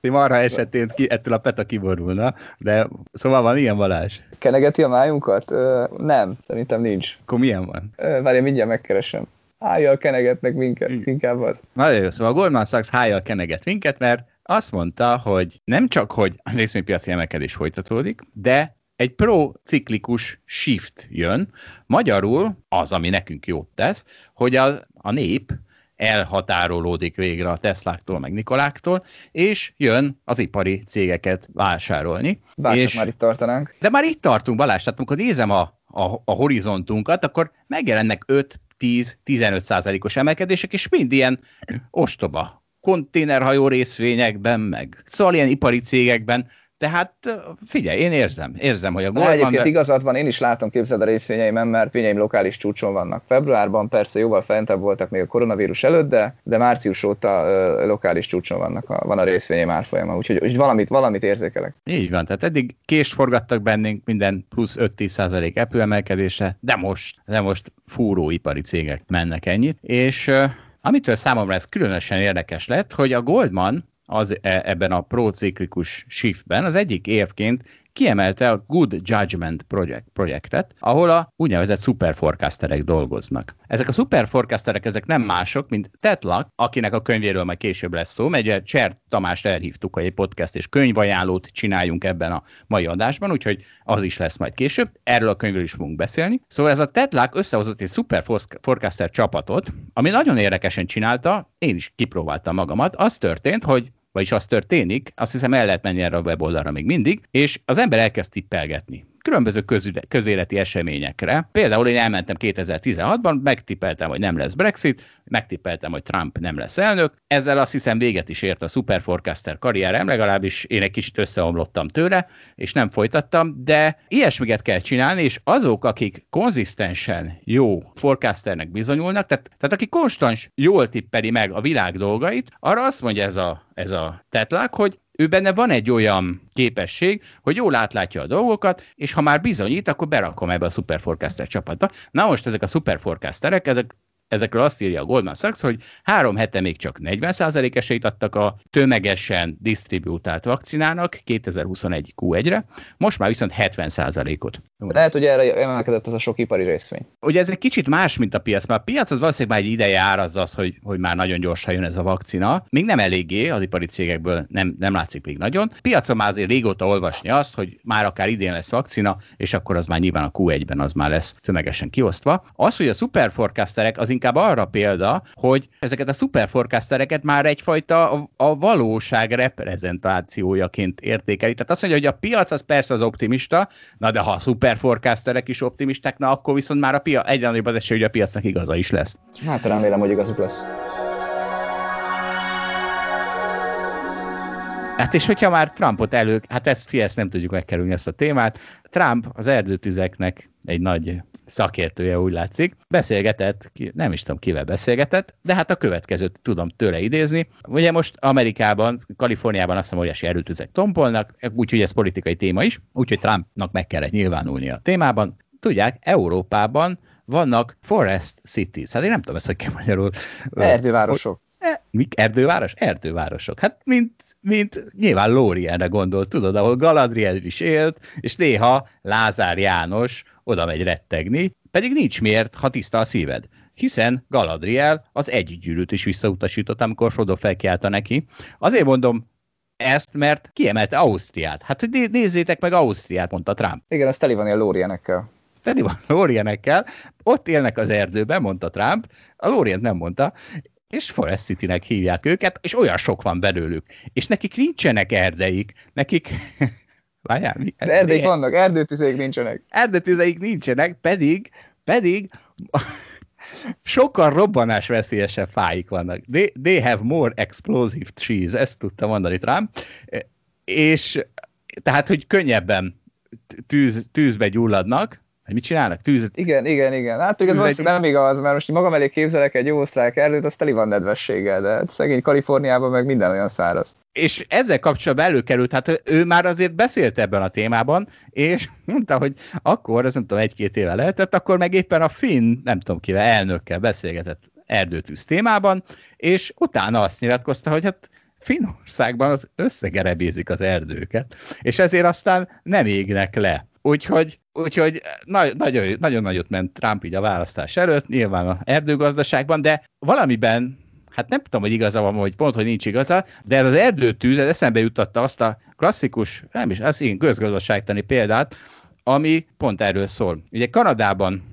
én marha esetén ki, ettől a peta kiborulna, de szóval van ilyen Balázs? Kenegeti a májunkat? Ö, nem, szerintem nincs. Akkor milyen van? várj, mindjárt megkeresem. Hájjal kenegetnek minket, inkább az. Nagyon jó, szóval a Goldman Sachs hájjal keneget minket, mert azt mondta, hogy nem csak, hogy a részvénypiaci emelkedés folytatódik, de egy pro-ciklikus shift jön. Magyarul az, ami nekünk jót tesz, hogy a, a nép elhatárolódik végre a Tesláktól, meg Nikoláktól, és jön az ipari cégeket vásárolni. Bárcsak és, már itt tartanánk. De már itt tartunk, Balázs, tehát amikor nézem a, a, a horizontunkat, akkor megjelennek 5-10-15 százalékos emelkedések, és mind ilyen ostoba konténerhajó részvényekben, meg szóval ilyen ipari cégekben, tehát figyelj, én érzem, érzem, hogy a gól Egyébként de... igazad van, én is látom, képzeld a részvényeimen, mert fényeim lokális csúcson vannak. Februárban persze jóval fentebb voltak még a koronavírus előtt, de, de március óta ö, lokális csúcson vannak a, van a részvényeim árfolyama, úgyhogy, úgyhogy valamit, valamit érzékelek. Így van, tehát eddig kést forgattak bennünk minden plusz 5-10 százalék emelkedése, de most, de most fúró ipari cégek mennek ennyit, és Amitől számomra ez különösen érdekes lett, hogy a Goldman az, e, ebben a prociklikus shiftben. Az egyik évként kiemelte a Good Judgment project, projektet, ahol a úgynevezett superforecasterek dolgoznak. Ezek a superforecasterek, ezek nem mások, mint Tetlak, akinek a könyvéről majd később lesz szó, mert Cser Tamást elhívtuk, hogy egy podcast és könyvajánlót csináljunk ebben a mai adásban, úgyhogy az is lesz majd később. Erről a könyvről is fogunk beszélni. Szóval ez a Tetlak összehozott egy super forecaster csapatot, ami nagyon érdekesen csinálta, én is kipróbáltam magamat. Az történt, hogy vagyis az történik, azt hiszem el lehet menni erre a weboldalra még mindig, és az ember elkezd tippelgetni különböző közéleti eseményekre. Például én elmentem 2016-ban, megtippeltem, hogy nem lesz Brexit, megtippeltem, hogy Trump nem lesz elnök. Ezzel azt hiszem véget is ért a Superforecaster karrierem, legalábbis én egy kicsit összeomlottam tőle, és nem folytattam, de ilyesmiket kell csinálni, és azok, akik konzisztensen jó forecasternek bizonyulnak, tehát, tehát aki konstans jól tippeli meg a világ dolgait, arra azt mondja ez a, ez a tetlák, hogy ő benne van egy olyan képesség, hogy jól átlátja a dolgokat, és ha már bizonyít, akkor berakom ebbe a Superforecaster csapatba. Na most ezek a Superforecasterek, ezek ezekről azt írja a Goldman Sachs, hogy három hete még csak 40% esélyt adtak a tömegesen disztribútált vakcinának 2021 Q1-re, most már viszont 70%-ot. Lehet, hogy erre emelkedett az a sok ipari részvény. Ugye ez egy kicsit más, mint a piac, mert a piac az valószínűleg már egy ideje áraz az, hogy, hogy már nagyon gyorsan jön ez a vakcina. Még nem eléggé, az ipari cégekből nem, nem látszik még nagyon. Piacon már azért régóta olvasni azt, hogy már akár idén lesz vakcina, és akkor az már nyilván a Q1-ben az már lesz tömegesen kiosztva. Az, hogy a superforecasterek az inkább arra példa, hogy ezeket a superforecastereket már egyfajta a, a valóság reprezentációjaként értékeli. Tehát azt mondja, hogy a piac az persze az optimista, na de ha a superforecasterek is optimisták, na akkor viszont már a piac, egyre nagyobb az esély, hogy a piacnak igaza is lesz. Hát remélem, hogy igazuk lesz. Hát és hogyha már Trumpot elő, hát ezt, ezt nem tudjuk megkerülni ezt a témát. Trump az erdőtüzeknek egy nagy szakértője, úgy látszik, beszélgetett, nem is tudom kivel beszélgetett, de hát a következőt tudom tőle idézni. Ugye most Amerikában, Kaliforniában azt hiszem óriási erőtüzek tompolnak, úgyhogy ez politikai téma is, úgyhogy Trumpnak meg kellett nyilvánulni a témában. Tudják, Európában vannak forest cities. Hát én nem tudom ezt, hogy kell magyarul. Erdővárosok. E, mik? Erdőváros? Erdővárosok. Hát mint, mint nyilván Lórienre gondolt, tudod, ahol Galadriel is élt, és néha Lázár János oda megy rettegni, pedig nincs miért, ha tiszta a szíved. Hiszen Galadriel az egy gyűrűt is visszautasított, amikor Frodo felkiálta neki. Azért mondom ezt, mert kiemelte Ausztriát. Hát nézzétek meg Ausztriát, mondta Trump. Igen, az teli van ilyen lórienekkel. Teli van lórienekkel. Ott élnek az erdőben, mondta Trump. A lórient nem mondta és Forest City-nek hívják őket, és olyan sok van belőlük. És nekik nincsenek erdeik, nekik Várjál, mi? Erdélyek vannak, erdőtüzeik nincsenek. Erdőtüzeik nincsenek, pedig, pedig sokkal robbanás veszélyesebb fáik vannak. They, they have more explosive trees, ezt tudta mondani Trump. És tehát, hogy könnyebben tűz, tűzbe gyulladnak, hogy mit csinálnak? Tűzet? Igen, igen, igen. Hát ez egy... nem igaz, mert most magam elé képzelek egy jó osztrák erdőt, az teli van nedvességgel, de hát szegény Kaliforniában meg minden olyan száraz. És ezzel kapcsolatban előkerült, hát ő már azért beszélt ebben a témában, és mondta, hogy akkor, ez nem tudom, egy-két éve lehetett, akkor meg éppen a finn, nem tudom kivel, elnökkel beszélgetett erdőtűz témában, és utána azt nyilatkozta, hogy hát Finnországban összegerebézik az erdőket, és ezért aztán nem égnek le. Úgyhogy, úgyhogy na, nagyon, nagyon nagyot ment Trump így a választás előtt, nyilván a erdőgazdaságban, de valamiben hát nem tudom, hogy igaza van, vagy pont, hogy nincs igaza, de ez az erdőtűz, ez eszembe juttatta azt a klasszikus, nem is, az én közgazdaságtani példát, ami pont erről szól. Ugye Kanadában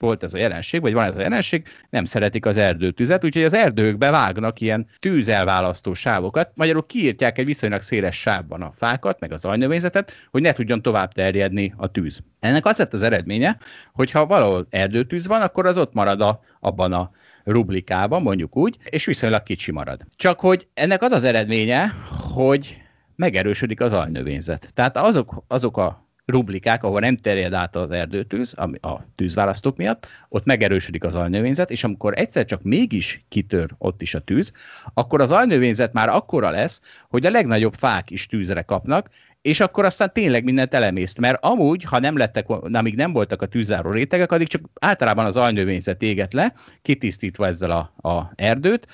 volt ez a jelenség, vagy van ez a jelenség, nem szeretik az erdőtüzet, úgyhogy az erdőkbe vágnak ilyen tűzelválasztó sávokat, magyarul kiírtják egy viszonylag széles sávban a fákat, meg az ajnövényzetet, hogy ne tudjon tovább terjedni a tűz. Ennek az lett az eredménye, hogy ha valahol erdőtűz van, akkor az ott marad a, abban a rublikában, mondjuk úgy, és viszonylag kicsi marad. Csak hogy ennek az az eredménye, hogy megerősödik az ajnövényzet. Tehát azok, azok a rublikák, ahol nem terjed át az erdőtűz, a tűzválasztók miatt, ott megerősödik az alnövényzet, és amikor egyszer csak mégis kitör ott is a tűz, akkor az alnövényzet már akkora lesz, hogy a legnagyobb fák is tűzre kapnak, és akkor aztán tényleg mindent elemészt, mert amúgy, ha nem lettek, amíg nem voltak a tűzáró rétegek, addig csak általában az alnövényzet éget le, kitisztítva ezzel a, a erdőt,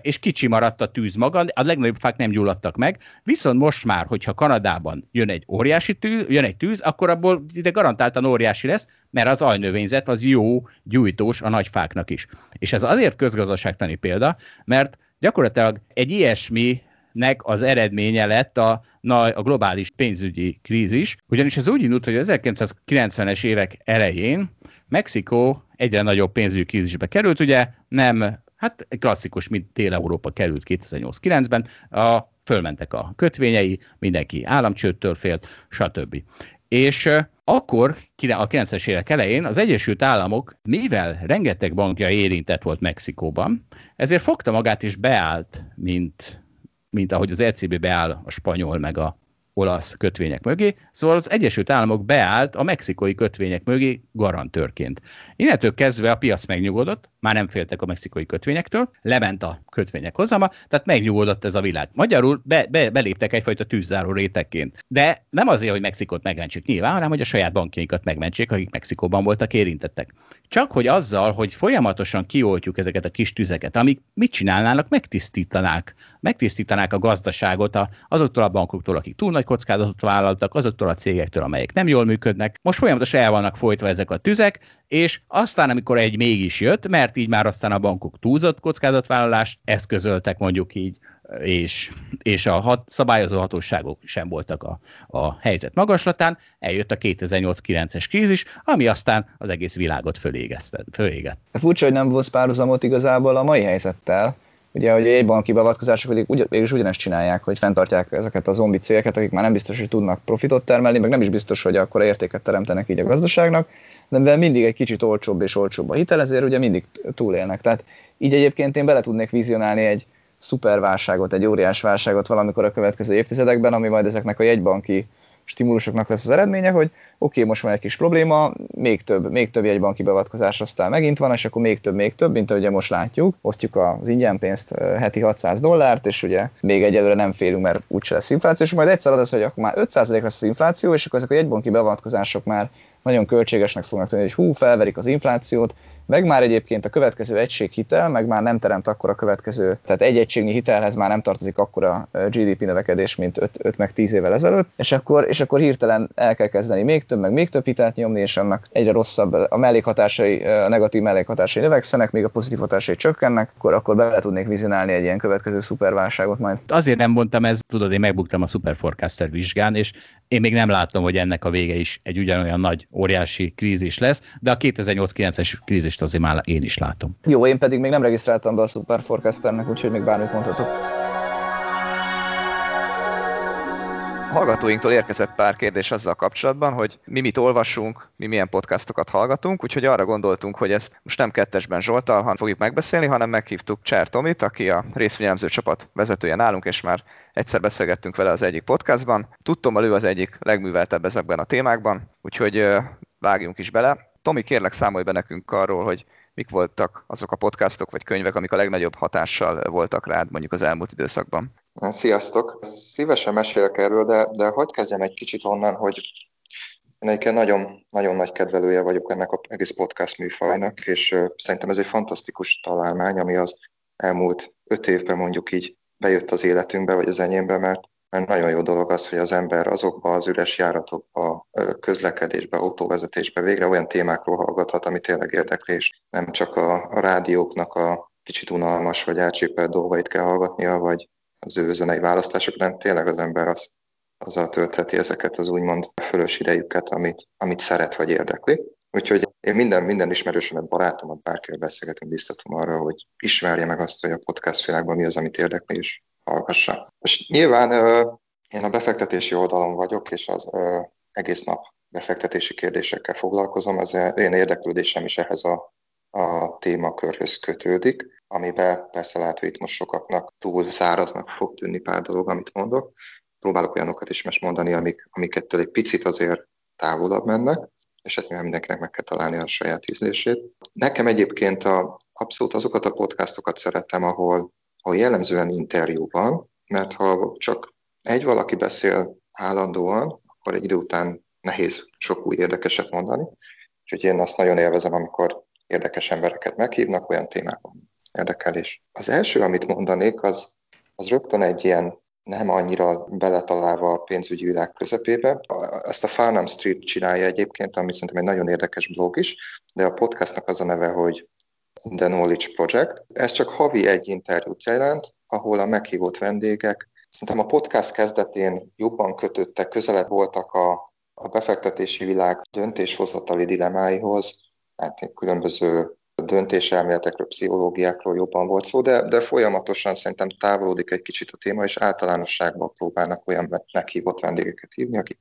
és kicsi maradt a tűz maga, a legnagyobb fák nem gyulladtak meg, viszont most már, hogyha Kanadában jön egy óriási tűz, jön egy tűz, akkor abból ide garantáltan óriási lesz, mert az alnövényzet az jó gyújtós a nagy fáknak is. És ez azért közgazdaságtani példa, mert gyakorlatilag egy ilyesmi nek az eredménye lett a, a globális pénzügyi krízis, ugyanis ez úgy indult, hogy 1990-es évek elején Mexikó egyre nagyobb pénzügyi krízisbe került, ugye nem, hát klasszikus, mint Dél-Európa került 2008-9-ben, a, fölmentek a kötvényei, mindenki államcsőttől félt, stb. És akkor, a 90-es évek elején az Egyesült Államok, mivel rengeteg bankja érintett volt Mexikóban, ezért fogta magát és beállt, mint mint ahogy az ECB beáll a spanyol meg a olasz kötvények mögé, szóval az Egyesült Államok beállt a mexikói kötvények mögé garantőrként. Innentől kezdve a piac megnyugodott, már nem féltek a mexikai kötvényektől, lement a kötvények hozama, tehát megnyugodott ez a világ. Magyarul be, be, beléptek egyfajta tűzzáró rétegként. De nem azért, hogy Mexikót megmentsék nyilván, hanem hogy a saját bankjainkat megmentsék, akik Mexikóban voltak érintettek. Csak hogy azzal, hogy folyamatosan kioltjuk ezeket a kis tüzeket, amik mit csinálnának, megtisztítanák, megtisztítanák a gazdaságot azoktól a bankoktól, akik túl nagy kockázatot vállaltak, azoktól a cégektől, amelyek nem jól működnek. Most folyamatosan el vannak folytva ezek a tüzek, és aztán, amikor egy mégis jött, mert így már aztán a bankok túlzott kockázatvállalást eszközöltek mondjuk így, és, és a hat, szabályozó hatóságok sem voltak a, a helyzet magaslatán, eljött a 2008-9-es krízis, ami aztán az egész világot fölégett. Furcsa, hogy nem volt párhuzamot igazából a mai helyzettel, ugye, hogy egy banki beavatkozások pedig ugy, mégis ugyanezt csinálják, hogy fenntartják ezeket a zombi cégeket, akik már nem biztos, hogy tudnak profitot termelni, meg nem is biztos, hogy akkor értéket teremtenek így a gazdaságnak, de mivel mindig egy kicsit olcsóbb és olcsóbb a hitel, ezért ugye mindig túlélnek. Tehát így egyébként én bele tudnék vizionálni egy szuperválságot, egy óriás válságot valamikor a következő évtizedekben, ami majd ezeknek a jegybanki stimulusoknak lesz az eredménye, hogy oké, okay, most van egy kis probléma, még több, még több jegybanki beavatkozás aztán megint van, és akkor még több, még több, mint ahogy most látjuk. Osztjuk az ingyen pénzt heti 600 dollárt, és ugye még egyelőre nem félünk, mert úgyse lesz infláció, és majd egyszer az, hogy akkor már 5% lesz az infláció, és akkor ezek a jegybanki beavatkozások már nagyon költségesnek fognak tűnni, hogy hú, felverik az inflációt, meg már egyébként a következő egység hitel, meg már nem teremt akkor a következő, tehát egy egységnyi hitelhez már nem tartozik akkora GDP növekedés, mint 5, 5 meg 10 évvel ezelőtt, és akkor, és akkor hirtelen el kell kezdeni még több, meg még több hitelt nyomni, és annak egyre rosszabb a mellékhatásai, a negatív mellékhatásai növekszenek, még a pozitív hatásai csökkennek, akkor, akkor bele tudnék vizionálni egy ilyen következő szuperválságot majd. Azért nem mondtam ez, tudod, én megbuktam a Superforecaster vizsgán, és én még nem látom, hogy ennek a vége is egy ugyanolyan nagy, óriási krízis lesz, de a 2008-9-es krízist azért már én is látom. Jó, én pedig még nem regisztráltam be a Super Forecasternek, úgyhogy még bármit mondhatok. Hallgatóinktól érkezett pár kérdés azzal kapcsolatban, hogy mi mit olvasunk, mi milyen podcastokat hallgatunk, úgyhogy arra gondoltunk, hogy ezt most nem kettesben Zsoltal fogjuk megbeszélni, hanem meghívtuk Cser Tomit, aki a részvényelemző csapat vezetője nálunk, és már egyszer beszélgettünk vele az egyik podcastban. Tudtom, ő az egyik legműveltebb ezekben a témákban, úgyhogy vágjunk is bele. Tomi, kérlek számolj be nekünk arról, hogy mik voltak azok a podcastok vagy könyvek, amik a legnagyobb hatással voltak rád mondjuk az elmúlt időszakban? Sziasztok! Szívesen mesélek erről, de, de hogy kezdjem egy kicsit onnan, hogy én egyébként nagyon, nagyon nagy kedvelője vagyok ennek az egész podcast műfajnak, és szerintem ez egy fantasztikus találmány, ami az elmúlt öt évben mondjuk így bejött az életünkbe, vagy az enyémbe, mert mert nagyon jó dolog az, hogy az ember azokba az üres járatokba, közlekedésbe, autóvezetésbe végre olyan témákról hallgathat, ami tényleg érdekli, nem csak a, a rádióknak a kicsit unalmas vagy elcsépelt dolgait kell hallgatnia, vagy az ő zenei választások, nem tényleg az ember az, azzal töltheti ezeket az úgymond fölös idejüket, amit, amit szeret vagy érdekli. Úgyhogy én minden, minden ismerősömet, barátomat, bárkivel beszélgetünk, biztatom arra, hogy ismerje meg azt, hogy a podcast világban mi az, amit érdekli, és hallgassa. És nyilván én a befektetési oldalon vagyok, és az egész nap befektetési kérdésekkel foglalkozom, ez én érdeklődésem is ehhez a, a témakörhöz kötődik, amiben persze lehet, hogy itt most sokaknak túl száraznak fog tűnni pár dolog, amit mondok. Próbálok olyanokat is most mondani, amik, amiket egy picit azért távolabb mennek, és hát mindenkinek meg kell találni a saját ízlését. Nekem egyébként a, abszolút azokat a podcastokat szeretem, ahol ahol jellemzően interjú van, mert ha csak egy valaki beszél állandóan, akkor egy idő után nehéz sok új érdekeset mondani. Úgyhogy én azt nagyon élvezem, amikor érdekes embereket meghívnak olyan témában érdekel. És az első, amit mondanék, az, az rögtön egy ilyen nem annyira beletalálva a pénzügyi világ közepébe. Ezt a Farnham Street csinálja egyébként, ami szerintem egy nagyon érdekes blog is, de a podcastnak az a neve, hogy The Knowledge Project. Ez csak havi egy interjút jelent, ahol a meghívott vendégek Szerintem a podcast kezdetén jobban kötöttek, közelebb voltak a, a befektetési világ döntéshozatali dilemáihoz, hát különböző döntéselméletekről, pszichológiákról jobban volt szó, de, de folyamatosan szerintem távolodik egy kicsit a téma, és általánosságban próbálnak olyan meghívott vendégeket hívni, akik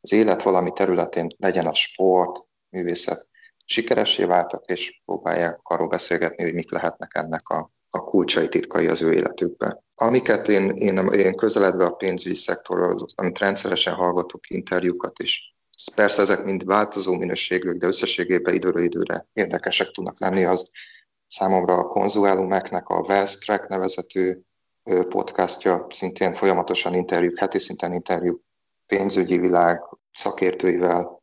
az élet valami területén legyen a sport, művészet, sikeressé váltak, és próbálják arról beszélgetni, hogy mik lehetnek ennek a, a kulcsai titkai az ő életükben. Amiket én, én, én közeledve a pénzügyi szektorral, amit rendszeresen hallgatok interjúkat is, persze ezek mind változó minőségűek, de összességében időről időre érdekesek tudnak lenni, az számomra a konzuálumeknek a West Track nevezetű podcastja, szintén folyamatosan interjúk, heti szinten interjú pénzügyi világ szakértőivel,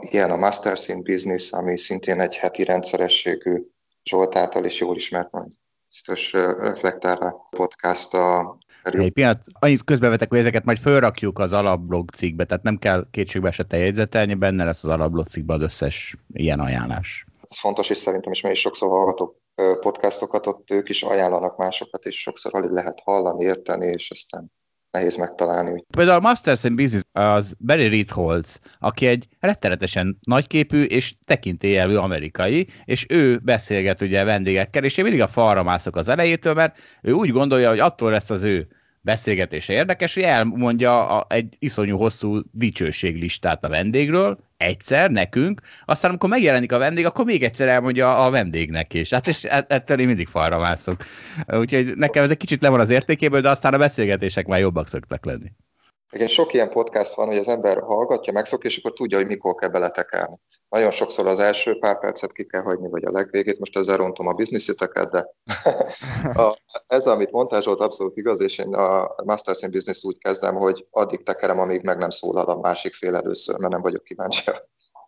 ilyen a Masters in Business, ami szintén egy heti rendszerességű Zsolt által is jól ismert, majd biztos reflektálra podcast a egy pillanat, annyit közbevetek, hogy ezeket majd felrakjuk az alapblog cikkbe, tehát nem kell kétségbe esettel jegyzetelni, benne lesz az alapblog cikkben az összes ilyen ajánlás. Ez fontos, és szerintem is mi is sokszor hallgatok podcastokat, ott ők is ajánlanak másokat, és sokszor alig lehet hallani, érteni, és aztán nehéz megtalálni. Például a Masters in Business az Barry Ritholz, aki egy rettenetesen nagyképű és tekintélyelvű amerikai, és ő beszélget ugye vendégekkel, és én mindig a falra mászok az elejétől, mert ő úgy gondolja, hogy attól lesz az ő beszélgetése érdekes, hogy elmondja a, egy iszonyú hosszú dicsőséglistát a vendégről, egyszer nekünk, aztán amikor megjelenik a vendég, akkor még egyszer elmondja a vendégnek is. Hát és e-, ettől én mindig falra mászok. Úgyhogy nekem ez egy kicsit le van az értékéből, de aztán a beszélgetések már jobbak szoktak lenni. Igen, sok ilyen podcast van, hogy az ember hallgatja, megszokja, és akkor tudja, hogy mikor kell beletekelni. Nagyon sokszor az első pár percet ki kell hagyni, vagy a legvégét, most ezzel rontom a biznisziteket, de a, ez, amit mondtál, Zsolt, abszolút igaz, és én a Masters in Business úgy kezdem, hogy addig tekerem, amíg meg nem szólal a másik fél először, mert nem vagyok kíváncsi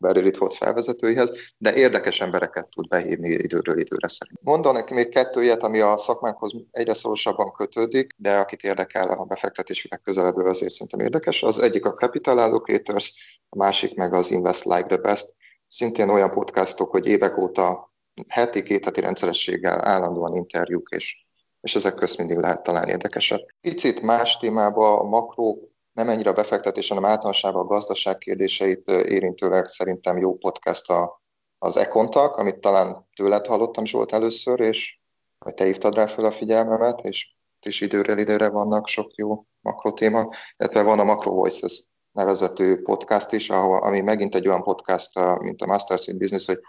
Barry Ritholz felvezetőihez, de érdekes embereket tud behívni időről időre szerint. Mondanak még kettő ilyet, ami a szakmánkhoz egyre szorosabban kötődik, de akit érdekel a befektetésünknek közelebbről azért szerintem érdekes. Az egyik a Capital Allocators, a másik meg az Invest Like the Best. Szintén olyan podcastok, hogy évek óta heti, két heti rendszerességgel állandóan interjúk, és, és ezek közt mindig lehet találni érdekeset. Picit más témába a makro nem ennyire a befektetés, hanem általánosában a gazdaság kérdéseit érintőleg szerintem jó podcast a, az Econtak, amit talán tőled hallottam Zsolt először, és vagy te hívtad rá fel a figyelmemet, és is időről időre vannak sok jó makrotéma, illetve van a Macro Voices nevezető podcast is, ahol, ami megint egy olyan podcast, mint a Masters in Business, hogy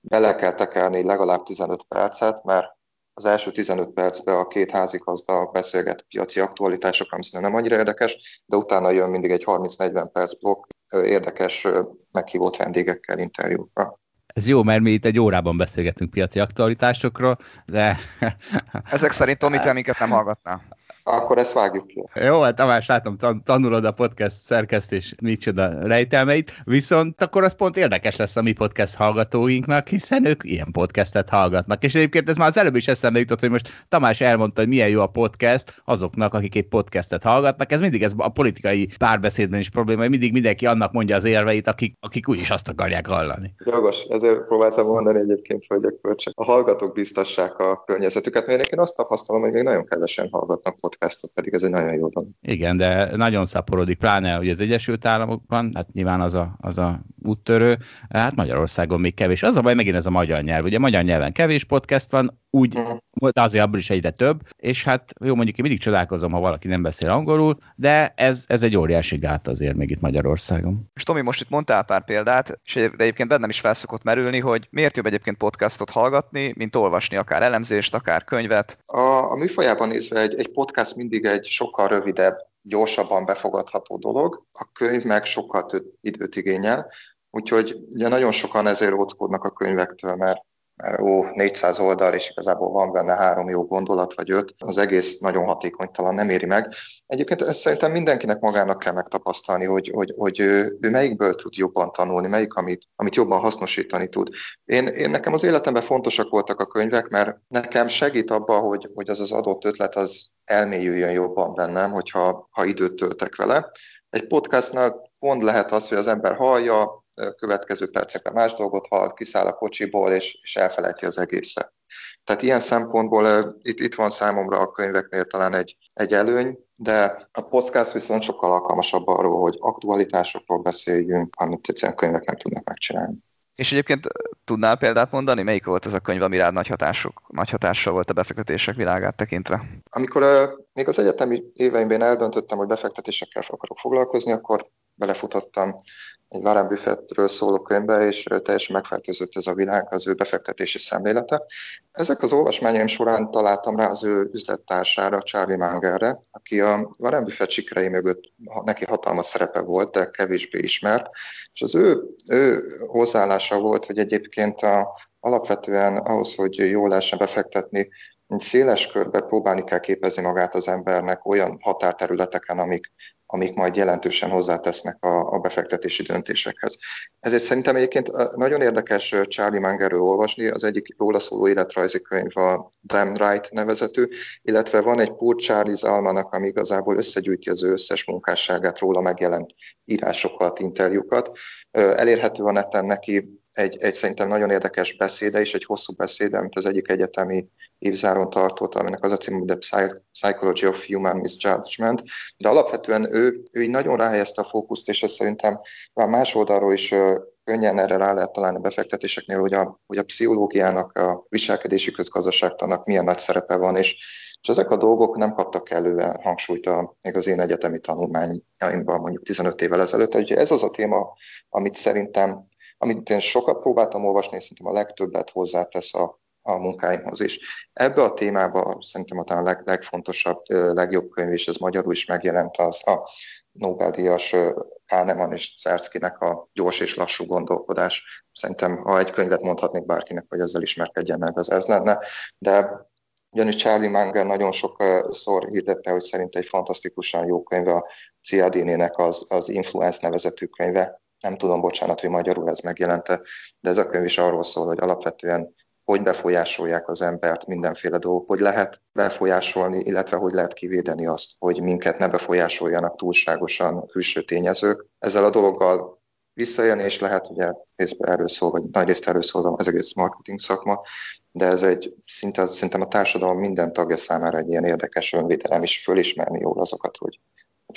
bele kell tekerni legalább 15 percet, mert az első 15 percben a két házigazda beszélget piaci aktualitásokról, ami szerintem nem annyira érdekes, de utána jön mindig egy 30-40 perc blokk érdekes meghívott vendégekkel interjúkra. Ez jó, mert mi itt egy órában beszélgetünk piaci aktualitásokról, de... Ezek szerint Tomi minket nem hallgatná. Akkor ezt vágjuk ki. Jó, hát Tamás, látom, tanulod a podcast szerkesztés micsoda rejtelmeit, viszont akkor az pont érdekes lesz a mi podcast hallgatóinknak, hiszen ők ilyen podcastet hallgatnak. És egyébként ez már az előbb is eszembe jutott, hogy most Tamás elmondta, hogy milyen jó a podcast azoknak, akik egy podcastet hallgatnak. Ez mindig ez a politikai párbeszédben is probléma, hogy mindig mindenki annak mondja az érveit, akik, akik úgyis azt akarják hallani. Jogos, ezért próbáltam mondani egyébként, hogy akkor csak a hallgatók biztassák a környezetüket, mert én azt tapasztalom, hogy még nagyon kevesen hallgatnak podcast podcastot, pedig ez egy nagyon jó dolog. Igen, de nagyon szaporodik, pláne hogy az Egyesült Államokban, hát nyilván az a, az a úttörő, hát Magyarországon még kevés. Az a baj, megint ez a magyar nyelv. Ugye magyar nyelven kevés podcast van, úgy volt azért abból is egyre több, és hát jó, mondjuk én mindig csodálkozom, ha valaki nem beszél angolul, de ez, ez egy óriási gát azért még itt Magyarországon. És Tomi, most itt mondtál pár példát, és de egyébként bennem is felszokott merülni, hogy miért jobb egyébként podcastot hallgatni, mint olvasni akár elemzést, akár könyvet. A, a műfajában nézve egy, egy podcast mindig egy sokkal rövidebb, gyorsabban befogadható dolog, a könyv meg sokkal több időt igényel, úgyhogy ugye nagyon sokan ezért óckodnak a könyvektől, mert mert ó, 400 oldal, és igazából van benne három jó gondolat, vagy öt, az egész nagyon hatékonytalan, nem éri meg. Egyébként ezt szerintem mindenkinek magának kell megtapasztalni, hogy, hogy, hogy ő, ő melyikből tud jobban tanulni, melyik, amit, amit jobban hasznosítani tud. Én, én nekem az életemben fontosak voltak a könyvek, mert nekem segít abba, hogy, hogy az az adott ötlet az elmélyüljön jobban bennem, hogyha ha időt töltek vele. Egy podcastnál pont lehet az, hogy az ember hallja, következő percekben más dolgot hall, kiszáll a kocsiból, és, és elfelejti az egészet. Tehát ilyen szempontból itt, itt van számomra a könyveknél talán egy, egy előny, de a podcast viszont sokkal alkalmasabb arról, hogy aktualitásokról beszéljünk, amit egyszerűen könyvek nem tudnak megcsinálni. És egyébként tudnál példát mondani, melyik volt ez a könyv, ami rád nagy, hatásuk, nagy hatással volt a befektetések világát tekintve? Amikor uh, még az egyetemi éveimben eldöntöttem, hogy befektetésekkel akarok foglalkozni, akkor belefutottam egy Warren Buffettről szóló könyvbe, és teljesen megfertőzött ez a világ, az ő befektetési szemlélete. Ezek az olvasmányaim során találtam rá az ő üzlettársára, Charlie Mangerre, aki a Warren Buffett sikerei mögött neki hatalmas szerepe volt, de kevésbé ismert, és az ő, ő hozzáállása volt, hogy egyébként a, alapvetően ahhoz, hogy jól lehessen befektetni, széles körbe próbálni kell képezni magát az embernek olyan határterületeken, amik, amik majd jelentősen hozzátesznek a, a befektetési döntésekhez. Ezért szerintem egyébként nagyon érdekes Charlie Mangerről olvasni, az egyik róla szóló életrajzi könyv a Damn Right nevezetű, illetve van egy Poor Charlie's Almanak, ami igazából összegyűjti az ő összes munkásságát, róla megjelent írásokat, interjúkat. Elérhető a neten neki egy, egy szerintem nagyon érdekes beszéde is, egy hosszú beszéde, amit az egyik egyetemi évzáron tartott, aminek az a cím, The Psychology of Human Misjudgment, de alapvetően ő, ő így nagyon ráhelyezte a fókuszt, és ez szerintem már más oldalról is könnyen erre rá lehet találni a befektetéseknél, hogy a, hogy a pszichológiának, a viselkedési közgazdaságtanak milyen nagy szerepe van, és, és ezek a dolgok nem kaptak előre hangsúlyt a, még az én egyetemi tanulmányaimban mondjuk 15 évvel ezelőtt. Ugye ez az a téma, amit szerintem, amit én sokat próbáltam olvasni, és szerintem a legtöbbet hozzátesz a, a munkáimhoz is. Ebbe a témába szerintem a leg, legfontosabb, legjobb könyv, és ez magyarul is megjelent, az a Nobel-díjas Kahneman és Szerszkinek a gyors és lassú gondolkodás. Szerintem, ha egy könyvet mondhatnék bárkinek, hogy ezzel ismerkedjen meg, az ez lenne. De ugyanis Charlie Munger nagyon sokszor hirdette, hogy szerint egy fantasztikusan jó könyve a Cialdini-nek az, az Influence nevezetű könyve. Nem tudom, bocsánat, hogy magyarul ez megjelente, de ez a könyv is arról szól, hogy alapvetően hogy befolyásolják az embert mindenféle dolgok, hogy lehet befolyásolni, illetve hogy lehet kivédeni azt, hogy minket ne befolyásoljanak túlságosan külső tényezők. Ezzel a dologgal visszaélni lehet, ugye részben erről szól, vagy nagy részt erről szól az egész marketing szakma, de ez egy szinte, szerintem a társadalom minden tagja számára egy ilyen érdekes önvédelem is fölismerni jól azokat, hogy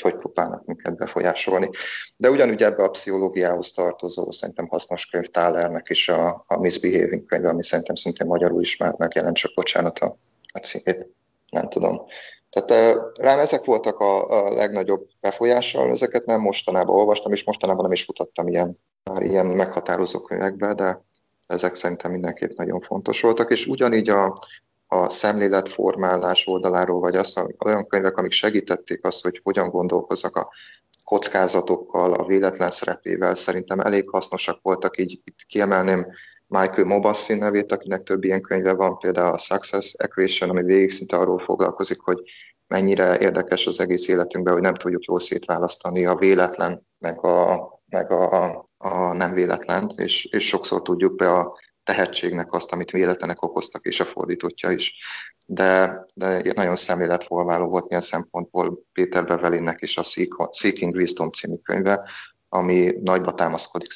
hogy hogy próbálnak minket befolyásolni. De ugyanúgy ebbe a pszichológiához tartozó, szerintem hasznos könyv Tálernek is a, a Misbehaving könyv, ami szerintem szintén magyarul is már megjelent, csak bocsánat a, a címét, nem tudom. Tehát rám ezek voltak a, a legnagyobb befolyással, ezeket nem mostanában olvastam, és mostanában nem is futattam ilyen, már ilyen meghatározó könyvekbe, de ezek szerintem mindenképp nagyon fontos voltak, és ugyanígy a, a szemléletformálás oldaláról, vagy azt, olyan könyvek, amik segítették azt, hogy hogyan gondolkozzak a kockázatokkal, a véletlen szerepével, szerintem elég hasznosak voltak, így. Itt kiemelném Michael Mobassi nevét, akinek több ilyen könyve van, például a Success Equation, ami végig szinte arról foglalkozik, hogy mennyire érdekes az egész életünkben, hogy nem tudjuk jól szétválasztani a véletlen, meg a, meg a, a nem véletlent, és, és sokszor tudjuk be a tehetségnek azt, amit véletlenek okoztak, és a fordítottja is. De, de nagyon szemléletformáló volt ilyen szempontból Péter Bevelinnek is a Seeking Wisdom című könyve, ami nagyba támaszkodik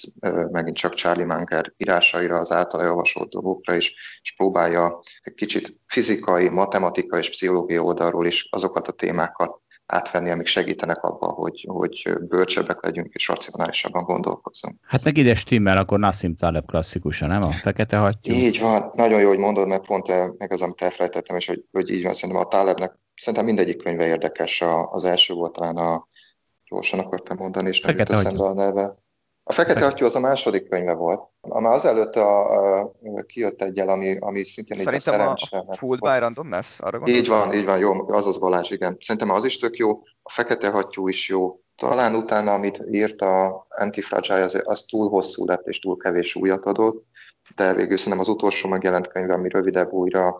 megint csak Charlie Munger írásaira, az általa javasolt dolgokra is, és próbálja egy kicsit fizikai, matematikai és pszichológiai oldalról is azokat a témákat átvenni, amik segítenek abban, hogy, hogy bölcsebbek legyünk és racionálisabban gondolkozzunk. Hát meg ide stimmel, akkor Nassim Taleb klasszikusa, nem? A fekete hattyú. Így van, nagyon jó, hogy mondod, mert pont meg az, amit elfelejtettem, és hogy, hogy így van, szerintem a Talebnek, szerintem mindegyik könyve érdekes. A, az első volt talán a, gyorsan akartam mondani, és nem jut eszembe a neve. A Fekete Hattyú az a második könyve volt. Már azelőtt a, a, kijött egyel, ami, ami szintén Szerintem a a Fooled by Randomness, arra gondolom? Így van, így van, jó, az az Balázs, igen. Szerintem az is tök jó, a Fekete Hattyú is jó, talán utána, amit írt a Antifragile, az, az túl hosszú lett és túl kevés újat adott, de végül szerintem az utolsó megjelent könyv, ami rövidebb újra,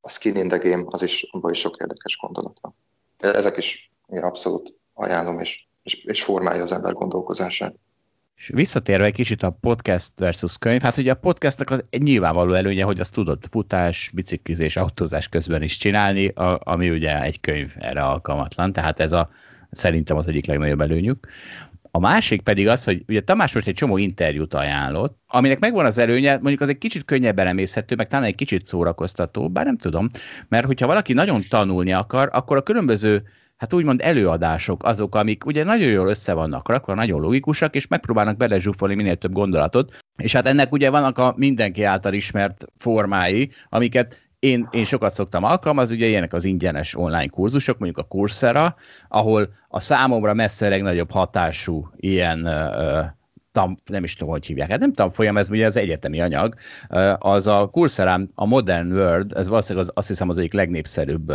a Skin in the Game, az is, abban is sok érdekes gondolat van. Ezek is ja, abszolút ajánlom, és, és, és formálja az ember gondolkozását. És visszatérve egy kicsit a podcast versus könyv, hát ugye a podcastnak az egy nyilvánvaló előnye, hogy azt tudod futás, biciklizés, autózás közben is csinálni, a, ami ugye egy könyv erre alkalmatlan, tehát ez a szerintem az egyik legnagyobb előnyük. A másik pedig az, hogy ugye Tamás most egy csomó interjút ajánlott, aminek megvan az előnye, mondjuk az egy kicsit könnyebben emészhető, meg talán egy kicsit szórakoztató, bár nem tudom, mert hogyha valaki nagyon tanulni akar, akkor a különböző hát úgymond előadások azok, amik ugye nagyon jól össze vannak rakva, nagyon logikusak, és megpróbálnak belezsúfolni minél több gondolatot, és hát ennek ugye vannak a mindenki által ismert formái, amiket én, én sokat szoktam alkalmazni, ugye ilyenek az ingyenes online kurzusok, mondjuk a Coursera, ahol a számomra messze legnagyobb hatású ilyen uh, tam, nem is tudom, hogy hívják, hát nem tanfolyam, ez ugye az egyetemi anyag, az a Courserán a Modern World, ez valószínűleg az, azt hiszem az egyik legnépszerűbb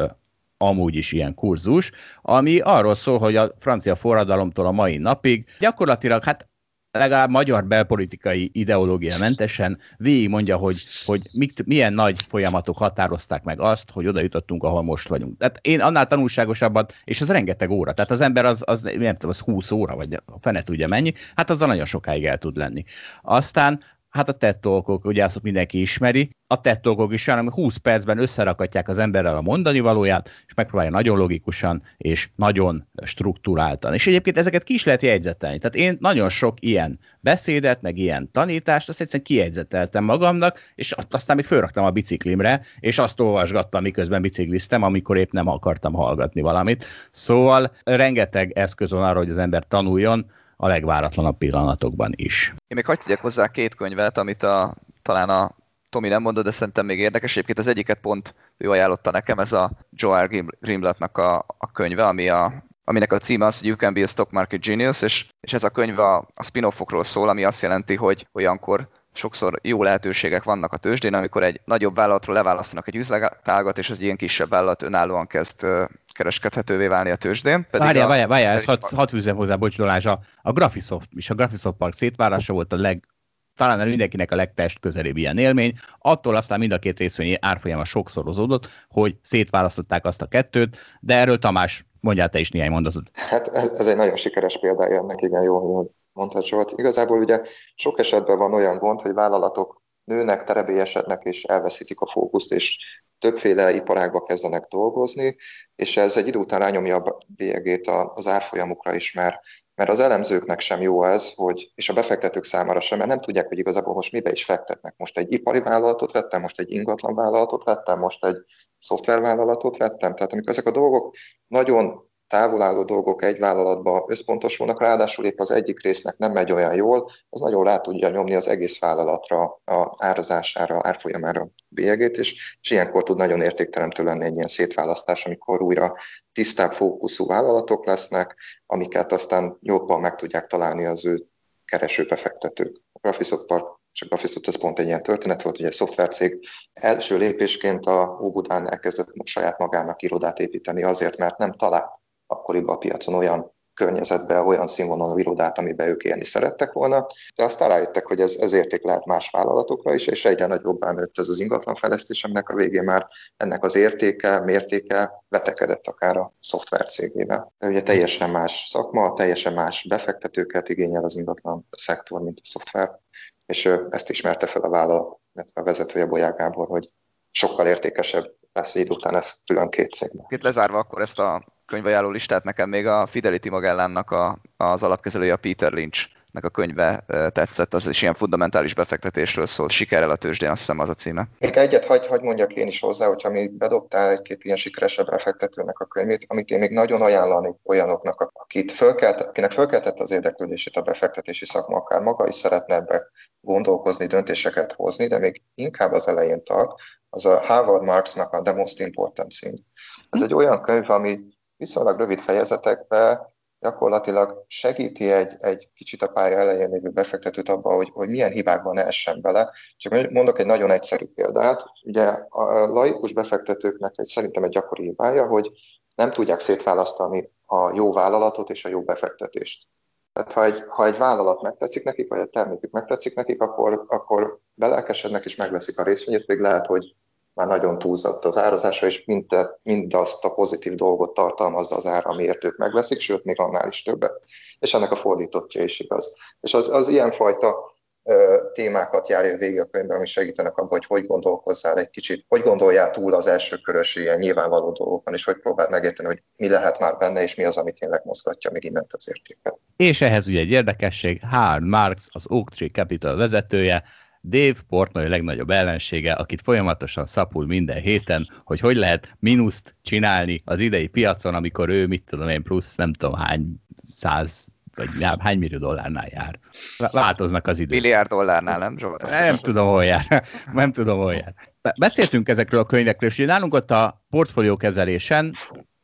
amúgy is ilyen kurzus, ami arról szól, hogy a francia forradalomtól a mai napig gyakorlatilag hát legalább magyar belpolitikai ideológia mentesen végig mondja, hogy, hogy mik, milyen nagy folyamatok határozták meg azt, hogy oda jutottunk, ahol most vagyunk. Tehát én annál tanulságosabbat, és az rengeteg óra, tehát az ember az, az nem tudom, az 20 óra, vagy a fene tudja mennyi, hát azzal nagyon sokáig el tud lenni. Aztán hát a tettolkok, ugye azt mindenki ismeri, a tettolkok is olyan, ami 20 percben összerakatják az emberrel a mondani valóját, és megpróbálja nagyon logikusan és nagyon struktúráltan. És egyébként ezeket ki is lehet jegyzetelni. Tehát én nagyon sok ilyen beszédet, meg ilyen tanítást, azt egyszerűen kijegyzeteltem magamnak, és aztán még fölraktam a biciklimre, és azt olvasgattam, miközben bicikliztem, amikor épp nem akartam hallgatni valamit. Szóval rengeteg eszköz van arra, hogy az ember tanuljon, a legváratlanabb pillanatokban is. Én még hagyd tegyek hozzá két könyvet, amit a, talán a Tomi nem mondott, de szerintem még érdekes. Egyébként az egyiket pont ő ajánlotta nekem, ez a Joel Grimblatnak a, a könyve, ami a, aminek a címe az, hogy You Can Be a Stock Market Genius, és, és ez a könyv a, a spin-offokról szól, ami azt jelenti, hogy olyankor sokszor jó lehetőségek vannak a tőzsdén, amikor egy nagyobb vállalatról leválasztanak egy üzletágat, és egy ilyen kisebb vállalat önállóan kezd kereskedhetővé válni a tőzsdén. várjál, várjál, várjál, ezt hat, hat fűzem hozzá, bocs Dolázs, a, a Graphisoft és a Graphisoft Park szétvárása volt a leg, talán mindenkinek a legtest közelébb ilyen élmény. Attól aztán mind a két részvény árfolyama sokszorozódott, hogy szétválasztották azt a kettőt, de erről Tamás, mondjál te is néhány mondatot. Hát ez, ez egy nagyon sikeres példája ennek, igen, jó, hogy mondtad Zsolt. Igazából ugye sok esetben van olyan gond, hogy vállalatok nőnek, terebélyesednek és elveszítik a fókuszt, és többféle iparágba kezdenek dolgozni, és ez egy idő után rányomja a bélyegét az árfolyamukra is, mert, mert az elemzőknek sem jó ez, hogy, és a befektetők számára sem, mert nem tudják, hogy igazából most mibe is fektetnek. Most egy ipari vállalatot vettem, most egy ingatlan vállalatot vettem, most egy szoftvervállalatot vettem. Tehát amikor ezek a dolgok nagyon távolálló dolgok egy vállalatba összpontosulnak, ráadásul épp az egyik résznek nem megy olyan jól, az nagyon rá tudja nyomni az egész vállalatra, a árazására, árfolyamára bélyegét, és, és ilyenkor tud nagyon értékteremtő lenni egy ilyen szétválasztás, amikor újra tisztább fókuszú vállalatok lesznek, amiket aztán jobban meg tudják találni az ő keresőbefektetők. A Graphisoft Park és Graphisoft ez pont egy ilyen történet volt, hogy egy szoftvercég első lépésként a Óbudán elkezdett saját magának irodát építeni azért, mert nem talált akkoriban a piacon olyan környezetbe, olyan színvonalú irodát, amiben ők élni szerettek volna, de aztán rájöttek, hogy ez, ez érték lehet más vállalatokra is, és egyre nagyobbá nőtt ez az ingatlanfejlesztés, aminek a végén már ennek az értéke, mértéke vetekedett akár a szoftvercégével. Ugye teljesen más szakma, teljesen más befektetőket igényel az ingatlan szektor, mint a szoftver, és ezt ismerte fel a vállalat, a vezetője Bolyár Gábor, hogy sokkal értékesebb lesz idő után ez külön két cég. Itt lezárva akkor ezt a könyvajánló listát, nekem még a Fidelity Magellánnak a, az alapkezelője a Peter Lynch nek a könyve tetszett, az is ilyen fundamentális befektetésről szól, sikerrel a tőzsdén, azt hiszem az a címe. Még egyet hagy, hagy mondjak én is hozzá, hogyha mi bedobtál egy-két ilyen sikeresebb befektetőnek a könyvét, amit én még nagyon ajánlani olyanoknak, akit fölkelt, akinek fölkeltett az érdeklődését a befektetési szakma, akár maga is szeretne ebbe gondolkozni, döntéseket hozni, de még inkább az elején tart, az a Harvard Marksnak a The Most Important Thing. Ez egy olyan könyv, ami viszonylag rövid fejezetekben gyakorlatilag segíti egy, egy kicsit a pálya elején lévő befektetőt abban, hogy, hogy milyen hibákban essen bele. Csak mondok egy nagyon egyszerű példát. Ugye a laikus befektetőknek egy, szerintem egy gyakori hibája, hogy nem tudják szétválasztani a jó vállalatot és a jó befektetést. Tehát ha egy, ha egy vállalat megtetszik nekik, vagy a termékük megtetszik nekik, akkor, akkor belelkesednek és megveszik a részvényét, még lehet, hogy már nagyon túlzott az árazása, és mind, mindazt a pozitív dolgot tartalmazza az ára, amiért ők megveszik, sőt, még annál is többet. És ennek a fordítottja is igaz. És az, az ilyenfajta témákat járja végig a könyvben, ami segítenek abban, hogy hogy gondolkozzál egy kicsit, hogy gondoljál túl az első körös ilyen nyilvánvaló dolgokon, és hogy próbál megérteni, hogy mi lehet már benne, és mi az, amit tényleg mozgatja még innent az értéket. És ehhez ugye egy érdekesség, Hard Marx, az Oak Tree Capital vezetője, Dave Portnoy legnagyobb ellensége, akit folyamatosan szapul minden héten, hogy hogy lehet mínuszt csinálni az idei piacon, amikor ő, mit tudom én, plusz nem tudom hány száz vagy hány millió dollárnál jár. Változnak az idők. Milliárd dollárnál, nem Zsolt? Nem tudom, hol jár. Nem tudom, hol jár. Beszéltünk ezekről a könyvekről, és nálunk ott a portfóliókezelésen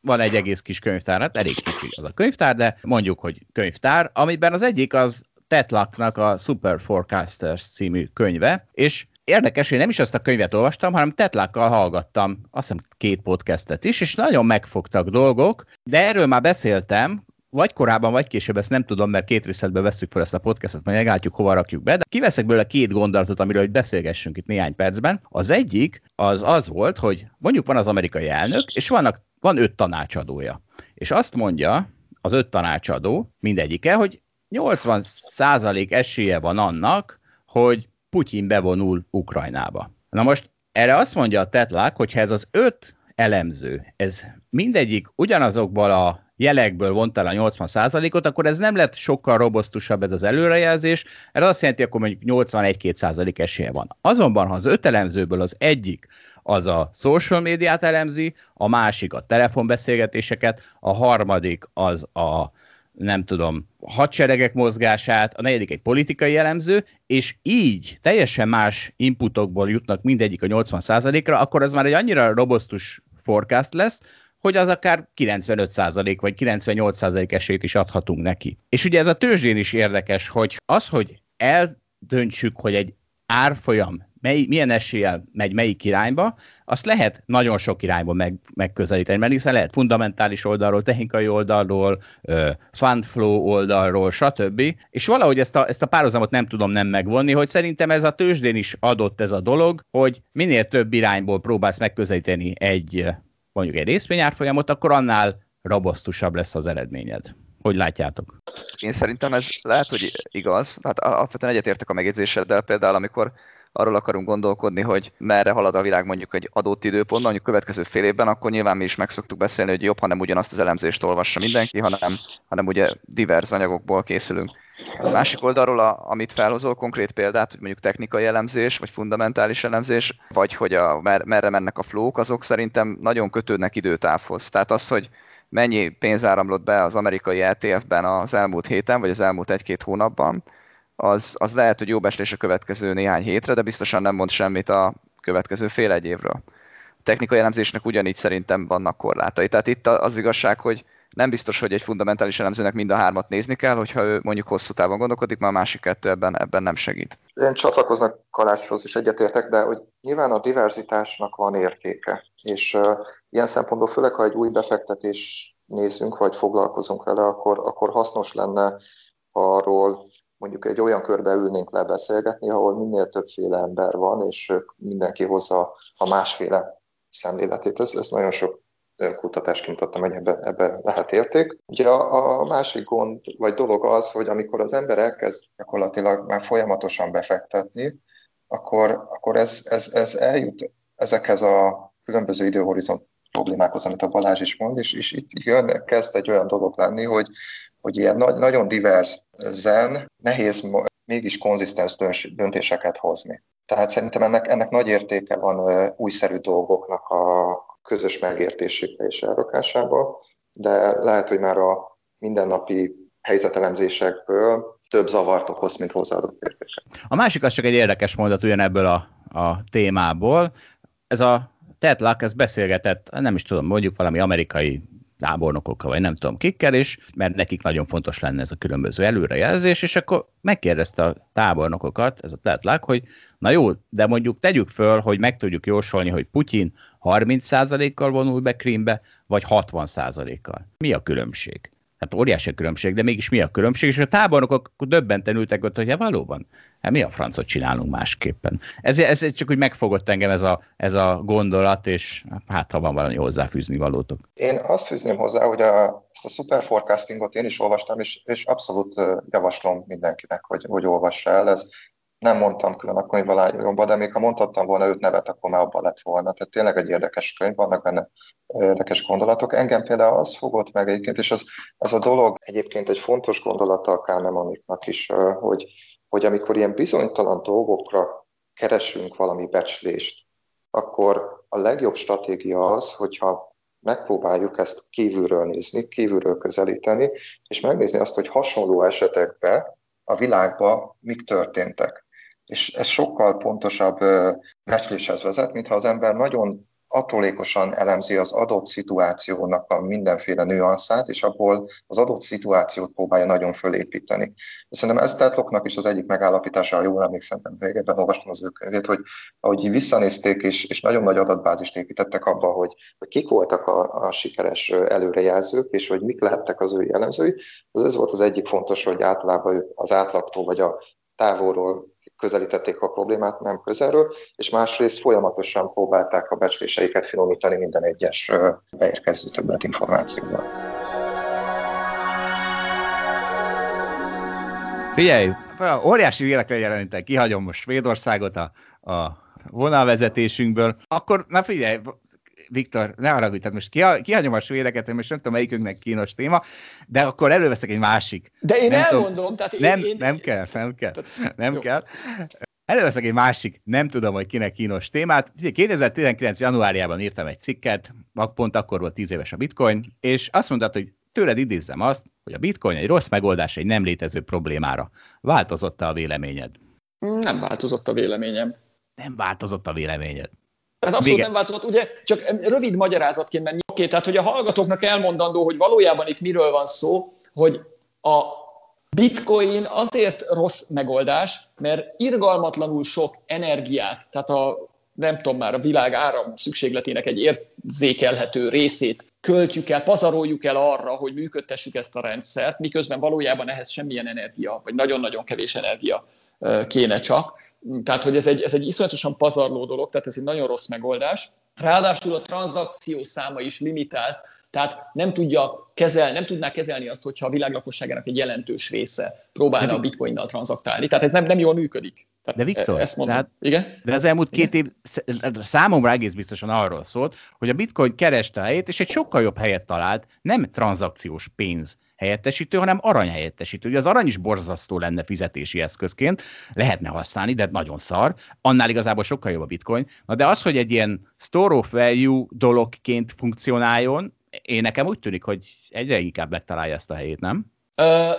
van egy egész kis könyvtár, hát elég kicsi az a könyvtár, de mondjuk, hogy könyvtár, amiben az egyik az Tetlaknak a Super Forecasters című könyve, és érdekes, hogy nem is azt a könyvet olvastam, hanem Tetlakkal hallgattam, azt hiszem két podcastet is, és nagyon megfogtak dolgok, de erről már beszéltem, vagy korábban, vagy később, ezt nem tudom, mert két részletben veszük fel ezt a podcastot, majd megálltjuk, hova rakjuk be, de kiveszek belőle két gondolatot, amiről hogy beszélgessünk itt néhány percben. Az egyik az az volt, hogy mondjuk van az amerikai elnök, és vannak, van öt tanácsadója. És azt mondja az öt tanácsadó, mindegyike, hogy 80 százalék esélye van annak, hogy Putyin bevonul Ukrajnába. Na most erre azt mondja a Tetlák, hogy ez az öt elemző, ez mindegyik ugyanazokból a jelekből vonta el a 80%-ot, akkor ez nem lett sokkal robosztusabb ez az előrejelzés, ez azt jelenti, akkor mondjuk 81-2% esélye van. Azonban, ha az öt elemzőből az egyik az a social médiát elemzi, a másik a telefonbeszélgetéseket, a harmadik az a nem tudom, hadseregek mozgását, a negyedik egy politikai jellemző, és így teljesen más inputokból jutnak mindegyik a 80%-ra, akkor ez már egy annyira robosztus forecast lesz, hogy az akár 95% vagy 98% esélyt is adhatunk neki. És ugye ez a tőzsdén is érdekes, hogy az, hogy eldöntsük, hogy egy árfolyam mely, milyen eséllyel megy melyik irányba, azt lehet nagyon sok irányba meg, megközelíteni, mert hiszen lehet fundamentális oldalról, technikai oldalról, fund flow oldalról, stb. És valahogy ezt a, ezt a párhuzamot nem tudom nem megvonni, hogy szerintem ez a tőzsdén is adott ez a dolog, hogy minél több irányból próbálsz megközelíteni egy mondjuk egy részvényárfolyamot, akkor annál robosztusabb lesz az eredményed. Hogy látjátok? Én szerintem ez lehet, hogy igaz. Hát alapvetően egyetértek a megjegyzéseddel, például amikor arról akarunk gondolkodni, hogy merre halad a világ mondjuk egy adott időpontban, mondjuk következő fél évben, akkor nyilván mi is meg szoktuk beszélni, hogy jobb, ha nem ugyanazt az elemzést olvassa mindenki, hanem, hanem ugye divers anyagokból készülünk. A másik oldalról, a, amit felhozol konkrét példát, hogy mondjuk technikai elemzés, vagy fundamentális elemzés, vagy hogy a, mer, merre mennek a flók, azok szerintem nagyon kötődnek időtávhoz. Tehát az, hogy mennyi pénz áramlott be az amerikai ETF-ben az elmúlt héten, vagy az elmúlt egy-két hónapban, az, az lehet, hogy jó beslés a következő néhány hétre, de biztosan nem mond semmit a következő fél egy évről. A technikai elemzésnek ugyanígy szerintem vannak korlátai. Tehát itt az igazság, hogy nem biztos, hogy egy fundamentális elemzőnek mind a hármat nézni kell, hogyha ő mondjuk hosszú távon gondolkodik, mert a másik kettő ebben, ebben nem segít. Én csatlakoznak Kaláshoz is egyetértek, de hogy nyilván a diverzitásnak van értéke, és uh, ilyen szempontból főleg, ha egy új befektetés nézünk, vagy foglalkozunk vele, akkor, akkor hasznos lenne arról mondjuk egy olyan körbe ülnénk le beszélgetni, ahol minél többféle ember van, és mindenki hozza a másféle szemléletét. Ez, ez nagyon sok kutatásként adtam, hogy ebbe, ebbe lehet érték. Ugye a, a másik gond, vagy dolog az, hogy amikor az ember elkezd gyakorlatilag már folyamatosan befektetni, akkor, akkor ez, ez, ez eljut ezekhez a különböző időhorizont problémákhoz, amit a Balázs is mond, és, és itt jön, kezd egy olyan dolog lenni, hogy, hogy ilyen nagy, nagyon divers zen, nehéz mégis konzisztens döntéseket hozni. Tehát szerintem ennek, ennek nagy értéke van újszerű dolgoknak a közös megértésébe és elrakásába, de lehet, hogy már a mindennapi helyzetelemzésekből több zavart okoz, mint hozzáadott értéket. A másik az csak egy érdekes mondat ugyanebből a, a témából. Ez a Ted Luck, ez beszélgetett, nem is tudom, mondjuk valami amerikai tábornokokkal, vagy nem tudom kikkel, és mert nekik nagyon fontos lenne ez a különböző előrejelzés, és akkor megkérdezte a tábornokokat, ez a Tetlák, hogy na jó, de mondjuk tegyük föl, hogy meg tudjuk jósolni, hogy Putyin 30%-kal vonul be Krímbe, vagy 60%-kal. Mi a különbség? Hát óriási a különbség, de mégis mi a különbség? És a tábornokok döbbenten ültek ott, hogy ja, valóban, hát mi a francot csinálunk másképpen. Ez, ez csak úgy megfogott engem ez a, ez a gondolat, és hát ha van valami hozzáfűzni valótok. Én azt fűzném hozzá, hogy a, ezt a super forecastingot én is olvastam, és, és abszolút javaslom mindenkinek, hogy, hogy olvassa el. Ez nem mondtam külön a könyvvalányomban, de még ha mondhattam volna öt nevet, akkor már abban lett volna. Tehát tényleg egy érdekes könyv, vannak benne érdekes gondolatok. Engem például az fogott meg egyébként, és az, az a dolog egyébként egy fontos gondolata a Kahnemanniknak is, hogy, hogy amikor ilyen bizonytalan dolgokra keresünk valami becslést, akkor a legjobb stratégia az, hogyha megpróbáljuk ezt kívülről nézni, kívülről közelíteni, és megnézni azt, hogy hasonló esetekben a világban mik történtek és ez sokkal pontosabb becsléshez vezet, mintha az ember nagyon aprólékosan elemzi az adott szituációnak a mindenféle nüanszát, és abból az adott szituációt próbálja nagyon fölépíteni. De szerintem ez Tetloknak is az egyik megállapítása, ha jól emlékszem, régebben olvastam az ő könyvét, hogy ahogy visszanézték, és, és nagyon nagy adatbázist építettek abba, hogy, hogy kik voltak a, a sikeres előrejelzők, és hogy mik lehettek az ő jellemzői, az ez volt az egyik fontos, hogy általában az átlagtól vagy a távolról közelítették a problémát, nem közelről, és másrészt folyamatosan próbálták a becsléseiket finomítani minden egyes beérkező többlet információval. Figyelj, óriási élekre jelenítek, kihagyom most Svédországot a, a vonalvezetésünkből, akkor na figyelj, Viktor, ne haragudj, tehát most kihagyom a svédeket, én most nem tudom, melyikünknek kínos téma, de akkor előveszek egy másik. De én nem elmondom, tudom, tehát én, nem, én... nem kell, nem kell, nem Jó. kell. Előveszek egy másik, nem tudom, hogy kinek kínos témát. 2019. januárjában írtam egy cikket, pont akkor volt 10 éves a bitcoin, és azt mondtad, hogy tőled idézzem azt, hogy a bitcoin egy rossz megoldás egy nem létező problémára. Változott a véleményed? Nem változott a véleményem. Nem változott a véleményed. Tehát abszolút Vége. nem változott. Ugye csak rövid magyarázatként, mert oké, tehát hogy a hallgatóknak elmondandó, hogy valójában itt miről van szó, hogy a bitcoin azért rossz megoldás, mert irgalmatlanul sok energiát, tehát a nem tudom már, a világ áram szükségletének egy érzékelhető részét költjük el, pazaroljuk el arra, hogy működtessük ezt a rendszert, miközben valójában ehhez semmilyen energia, vagy nagyon-nagyon kevés energia kéne csak. Tehát, hogy ez egy, ez egy iszonyatosan pazarló dolog, tehát ez egy nagyon rossz megoldás. Ráadásul a tranzakció száma is limitált, tehát nem tudja kezel, nem tudná kezelni azt, hogyha a világ lakosságának egy jelentős része próbálna De- a bitcoinnal tranzaktálni. Tehát ez nem, nem jól működik. Tehát De Viktor, ezt mondom. tehát- Igen? De az elmúlt két év sz- számomra egész biztosan arról szólt, hogy a bitcoin kereste a helyét, és egy sokkal jobb helyet talált, nem tranzakciós pénz helyettesítő, hanem arany helyettesítő. Ugye az arany is borzasztó lenne fizetési eszközként, lehetne használni, de nagyon szar. Annál igazából sokkal jobb a bitcoin. Na de az, hogy egy ilyen store of value dologként funkcionáljon, én nekem úgy tűnik, hogy egyre inkább megtalálja ezt a helyét, nem? Ö,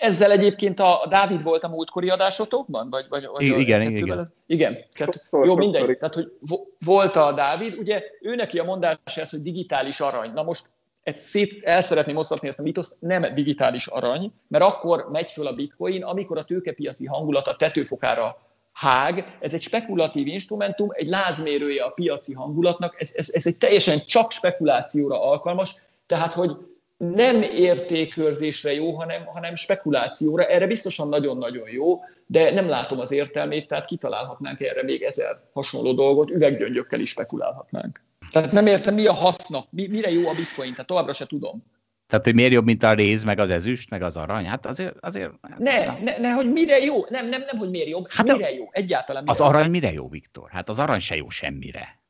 ezzel egyébként a a Dávid volt a múltkori adásotokban? Vagy, vagy, vagy igen, igen. ez- Igen. Kettő. Sokszor, Jó, mindegy. Tehát, hogy vo- volt a Dávid, ugye ő neki a mondása ez, hogy digitális arany. Na most ezt szét el szeretném osztatni ezt a mitoszt, nem digitális arany, mert akkor megy föl a bitcoin, amikor a tőkepiaci hangulat a tetőfokára hág, ez egy spekulatív instrumentum, egy lázmérője a piaci hangulatnak, ez, ez, ez egy teljesen csak spekulációra alkalmas, tehát hogy nem értékőrzésre jó, hanem, hanem spekulációra. Erre biztosan nagyon-nagyon jó, de nem látom az értelmét, tehát kitalálhatnánk erre még ezer hasonló dolgot, üveggyöngyökkel is spekulálhatnánk. Tehát nem értem, mi a haszna, mi, mire jó a bitcoin, tehát továbbra se tudom. Tehát, hogy miért jobb, mint a réz, meg az ezüst, meg az arany? Hát azért... azért Ne, ne, ne, hogy mire jó, nem, nem, nem, hogy miért jobb, Hát mire jó, egyáltalán mire Az arany mire jó, Viktor? Hát az arany se jó semmire.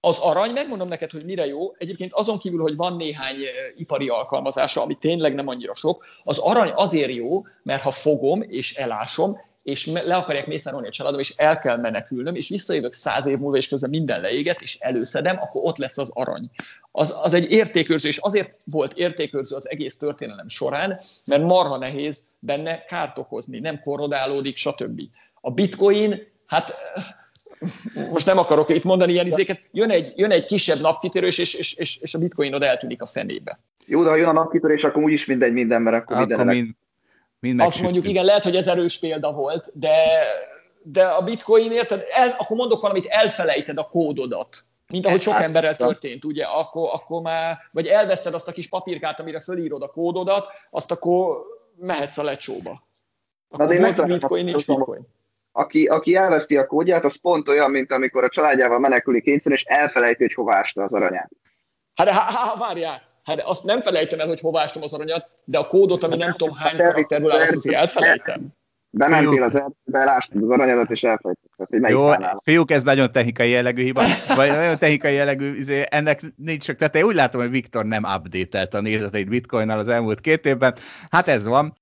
Az arany, megmondom neked, hogy mire jó. Egyébként azon kívül, hogy van néhány ipari alkalmazása, ami tényleg nem annyira sok, az arany azért jó, mert ha fogom és elásom, és le akarják mészárolni a családom, és el kell menekülnöm, és visszajövök száz év múlva, és közben minden leéget, és előszedem, akkor ott lesz az arany. Az, az egy értékőrző, és azért volt értékőrző az egész történelem során, mert marha nehéz benne kárt okozni, nem korrodálódik, stb. A bitcoin, hát eh, most nem akarok itt mondani ilyen izéket, jön egy, jön egy kisebb napkitörés, és, és, és, és a bitcoinod eltűnik a fenébe. Jó, de ha jön a napkitörés, akkor úgyis mindegy minden, mert akkor, Akkor minden mind, mind Azt mondjuk, igen, lehet, hogy ez erős példa volt, de, de a bitcoin, érted, el, akkor mondok valamit, elfelejted a kódodat. Mint ahogy sok emberrel történt, ugye, akkor, akkor már, vagy elveszted azt a kis papírkát, amire fölírod a kódodat, azt akkor mehetsz a lecsóba. Akkor de én volt bitcoin, nincs bitcoin. aki, aki elveszti a kódját, az pont olyan, mint amikor a családjával menekülik kényszer, és elfelejti, hogy hova ásta az aranyát. Hát, hát, hát várjál, hát azt nem felejtem el, hogy hová ástam az aranyat, de a kódot, ami nem tudom hány karakterből áll, azt azért elfelejtem. Bementél az erdőbe, elástad az aranyadat, és elfelejtetted, Jó, fiúk, ez nagyon technikai jellegű hiba, vagy nagyon technikai jellegű, izé, ennek nincs csak teteje. Úgy látom, hogy Viktor nem update a nézeteit bitcoinnal az elmúlt két évben. Hát ez van.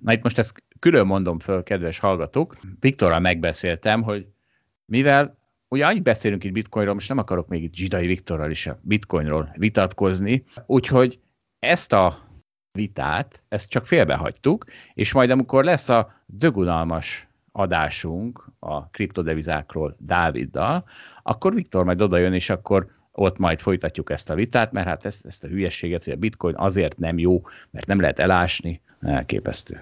Na itt most ezt külön mondom föl, kedves hallgatók. Viktorral megbeszéltem, hogy mivel ugye annyit beszélünk itt bitcoinról, most nem akarok még itt Zsidai Viktorral is a bitcoinról vitatkozni, úgyhogy ezt a vitát, ezt csak félbehagytuk, és majd amikor lesz a dögunalmas adásunk a kriptodevizákról Dáviddal, akkor Viktor majd oda jön, és akkor ott majd folytatjuk ezt a vitát, mert hát ezt, ezt a hülyességet, hogy a bitcoin azért nem jó, mert nem lehet elásni, elképesztő.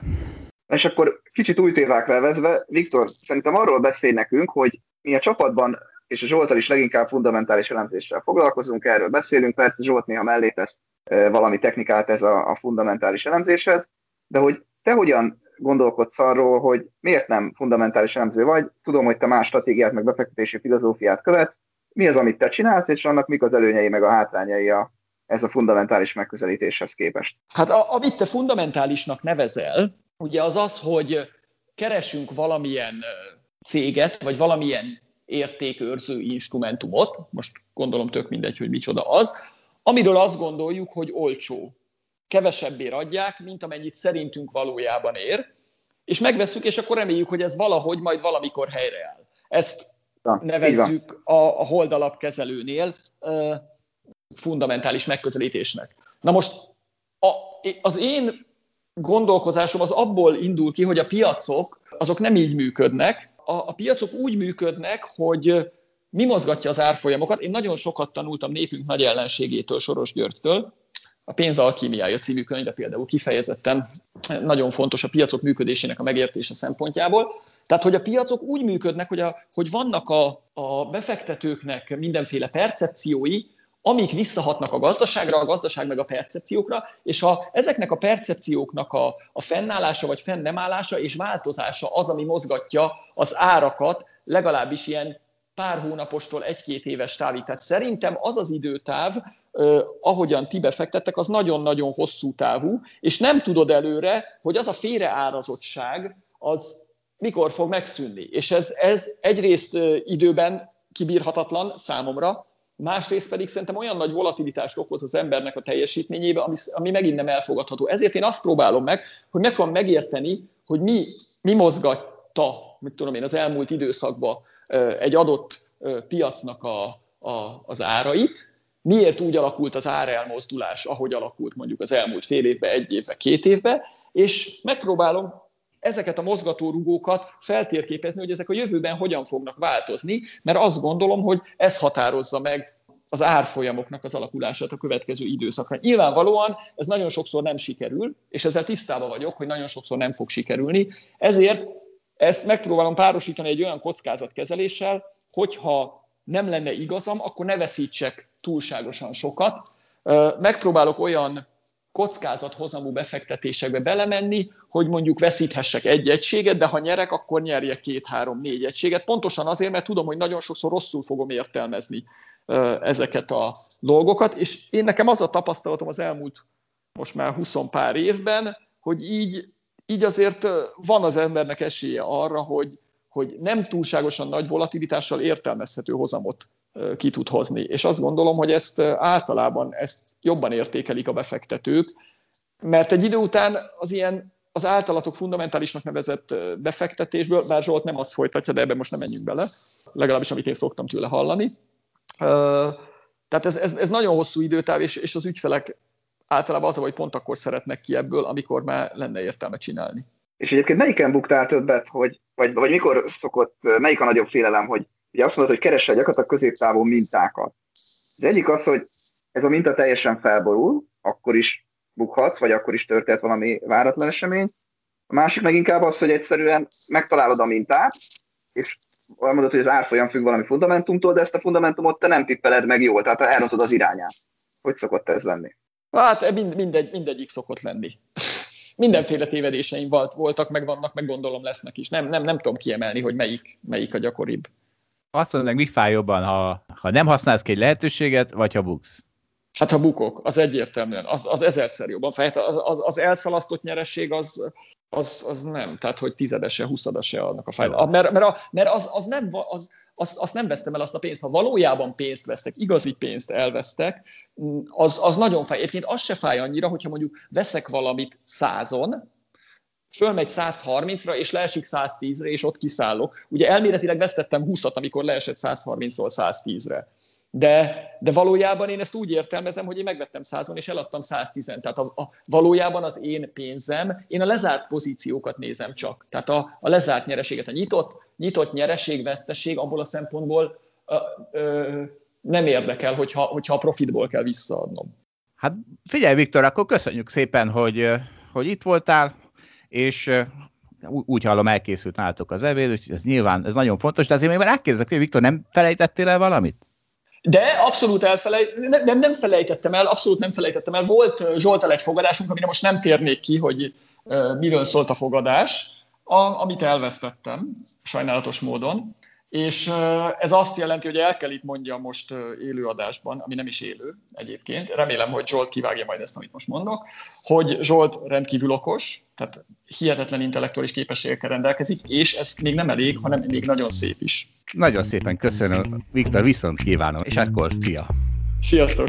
És akkor kicsit új tévákra vezve, Viktor, szerintem arról beszél nekünk, hogy mi a csapatban, és a Zsoltal is leginkább fundamentális elemzéssel foglalkozunk, erről beszélünk, persze Zsolt néha mellé tesz valami technikát ez a, a fundamentális elemzéshez, de hogy te hogyan gondolkodsz arról, hogy miért nem fundamentális elemző vagy, tudom, hogy te más stratégiát, meg befektetési filozófiát követsz, mi az, amit te csinálsz, és annak mik az előnyei, meg a hátrányai a, ez a fundamentális megközelítéshez képest. Hát a, amit te fundamentálisnak nevezel, ugye az az, hogy keresünk valamilyen céget, vagy valamilyen értékőrző instrumentumot, most gondolom tök mindegy, hogy micsoda az, amiről azt gondoljuk, hogy olcsó. Kevesebbé adják, mint amennyit szerintünk valójában ér, és megveszük, és akkor reméljük, hogy ez valahogy majd valamikor helyreáll. Ezt Na, nevezzük a, a holdalapkezelőnél fundamentális megközelítésnek. Na most a, az én gondolkozásom az abból indul ki, hogy a piacok azok nem így működnek. A, piacok úgy működnek, hogy mi mozgatja az árfolyamokat. Én nagyon sokat tanultam népünk nagy ellenségétől, Soros Györgytől. A pénz alkímiája című könyve például kifejezetten nagyon fontos a piacok működésének a megértése szempontjából. Tehát, hogy a piacok úgy működnek, hogy, a, hogy vannak a, a befektetőknek mindenféle percepciói, amik visszahatnak a gazdaságra, a gazdaság meg a percepciókra, és a, ezeknek a percepcióknak a, a fennállása vagy fenn nem állása és változása az, ami mozgatja az árakat, legalábbis ilyen pár hónapostól egy-két éves távig. Tehát szerintem az az időtáv, eh, ahogyan ti befektettek, az nagyon-nagyon hosszú távú, és nem tudod előre, hogy az a félreárazottság, az mikor fog megszűnni. És ez, ez egyrészt időben kibírhatatlan számomra, másrészt pedig szerintem olyan nagy volatilitást okoz az embernek a teljesítményébe, ami, ami megint nem elfogadható. Ezért én azt próbálom meg, hogy meg tudom megérteni, hogy mi, mi mozgatta, mit tudom én, az elmúlt időszakban egy adott piacnak a, a, az árait, miért úgy alakult az árelmozdulás, ahogy alakult mondjuk az elmúlt fél évben, egy évben, két évben, és megpróbálom ezeket a mozgatórugókat feltérképezni, hogy ezek a jövőben hogyan fognak változni, mert azt gondolom, hogy ez határozza meg az árfolyamoknak az alakulását a következő időszakra. Nyilvánvalóan ez nagyon sokszor nem sikerül, és ezzel tisztában vagyok, hogy nagyon sokszor nem fog sikerülni, ezért ezt megpróbálom párosítani egy olyan kockázatkezeléssel, hogyha nem lenne igazam, akkor ne veszítsek túlságosan sokat. Megpróbálok olyan kockázathozamú befektetésekbe belemenni, hogy mondjuk veszíthessek egy egységet, de ha nyerek, akkor nyerjek két, három, négy egységet. Pontosan azért, mert tudom, hogy nagyon sokszor rosszul fogom értelmezni ezeket a dolgokat, és én nekem az a tapasztalatom az elmúlt most már 20 pár évben, hogy így, így azért van az embernek esélye arra, hogy, hogy nem túlságosan nagy volatilitással értelmezhető hozamot ki tud hozni. És azt gondolom, hogy ezt általában ezt jobban értékelik a befektetők, mert egy idő után az ilyen az általatok fundamentálisnak nevezett befektetésből, bár Zsolt nem azt folytatja, de ebben most nem menjünk bele, legalábbis amit én szoktam tőle hallani. Tehát ez, ez, ez nagyon hosszú időtáv, és, és az ügyfelek általában az, hogy pont akkor szeretnek ki ebből, amikor már lenne értelme csinálni. És egyébként melyiken buktál többet, hogy, vagy, vagy mikor szokott, melyik a nagyobb félelem, hogy ugye azt mondod, hogy keresse gyakorlatilag középtávon mintákat. Az egyik az, hogy ez a minta teljesen felborul, akkor is bukhatsz, vagy akkor is történt valami váratlan esemény. A másik meg inkább az, hogy egyszerűen megtalálod a mintát, és mondod, hogy az árfolyam függ valami fundamentumtól, de ezt a fundamentumot te nem tippeled meg jól, tehát elrontod az irányát. Hogy szokott ez lenni? Hát mind, mindegy, mindegyik szokott lenni. Mindenféle tévedéseim voltak, meg vannak, meg gondolom lesznek is. Nem, nem, nem tudom kiemelni, hogy melyik, melyik a gyakoribb. Azt mondod mi fáj jobban, ha, ha nem használsz ki egy lehetőséget, vagy ha buksz? Hát ha bukok, az egyértelműen, az, az ezerszer jobban fáj. Hát az, az, az elszalasztott nyereség az, az, az nem, tehát hogy tizedese, huszadese annak a fájdalma. Mert, mert, a, mert az, az nem, az, azt, azt nem vesztem el azt a pénzt. Ha valójában pénzt vesztek, igazi pénzt elvesztek, az, az nagyon fáj. Egyébként az se fáj annyira, hogyha mondjuk veszek valamit százon, fölmegy 130-ra, és leesik 110-re, és ott kiszállok. Ugye elméletileg vesztettem 20-at, amikor leesett 130-ról 110-re. De, de valójában én ezt úgy értelmezem, hogy én megvettem 100 és eladtam 110 Tehát a, a, valójában az én pénzem, én a lezárt pozíciókat nézem csak. Tehát a, a lezárt nyereséget, a nyitott, nyitott nyereség, veszteség abból a szempontból ö, ö, nem érdekel, hogyha, hogyha a profitból kell visszaadnom. Hát figyelj, Viktor, akkor köszönjük szépen, hogy, hogy itt voltál, és úgy hallom, elkészült nálatok az ebéd, úgyhogy ez nyilván ez nagyon fontos, de azért még rákérdezek, hogy Viktor, nem felejtettél el valamit? De abszolút elfelejt, nem, nem, nem felejtettem el, abszolút nem felejtettem el. Volt Zsoltal egy fogadásunk, amire most nem térnék ki, hogy uh, miről szólt a fogadás, a, amit elvesztettem sajnálatos módon. És ez azt jelenti, hogy el kell itt mondjam most élőadásban, ami nem is élő egyébként, remélem, hogy Zsolt kivágja majd ezt, amit most mondok, hogy Zsolt rendkívül okos, tehát hihetetlen intellektuális képességekkel rendelkezik, és ez még nem elég, hanem még nagyon szép is. Nagyon szépen köszönöm, Viktor, viszont kívánom, és akkor szia! Sziasztok!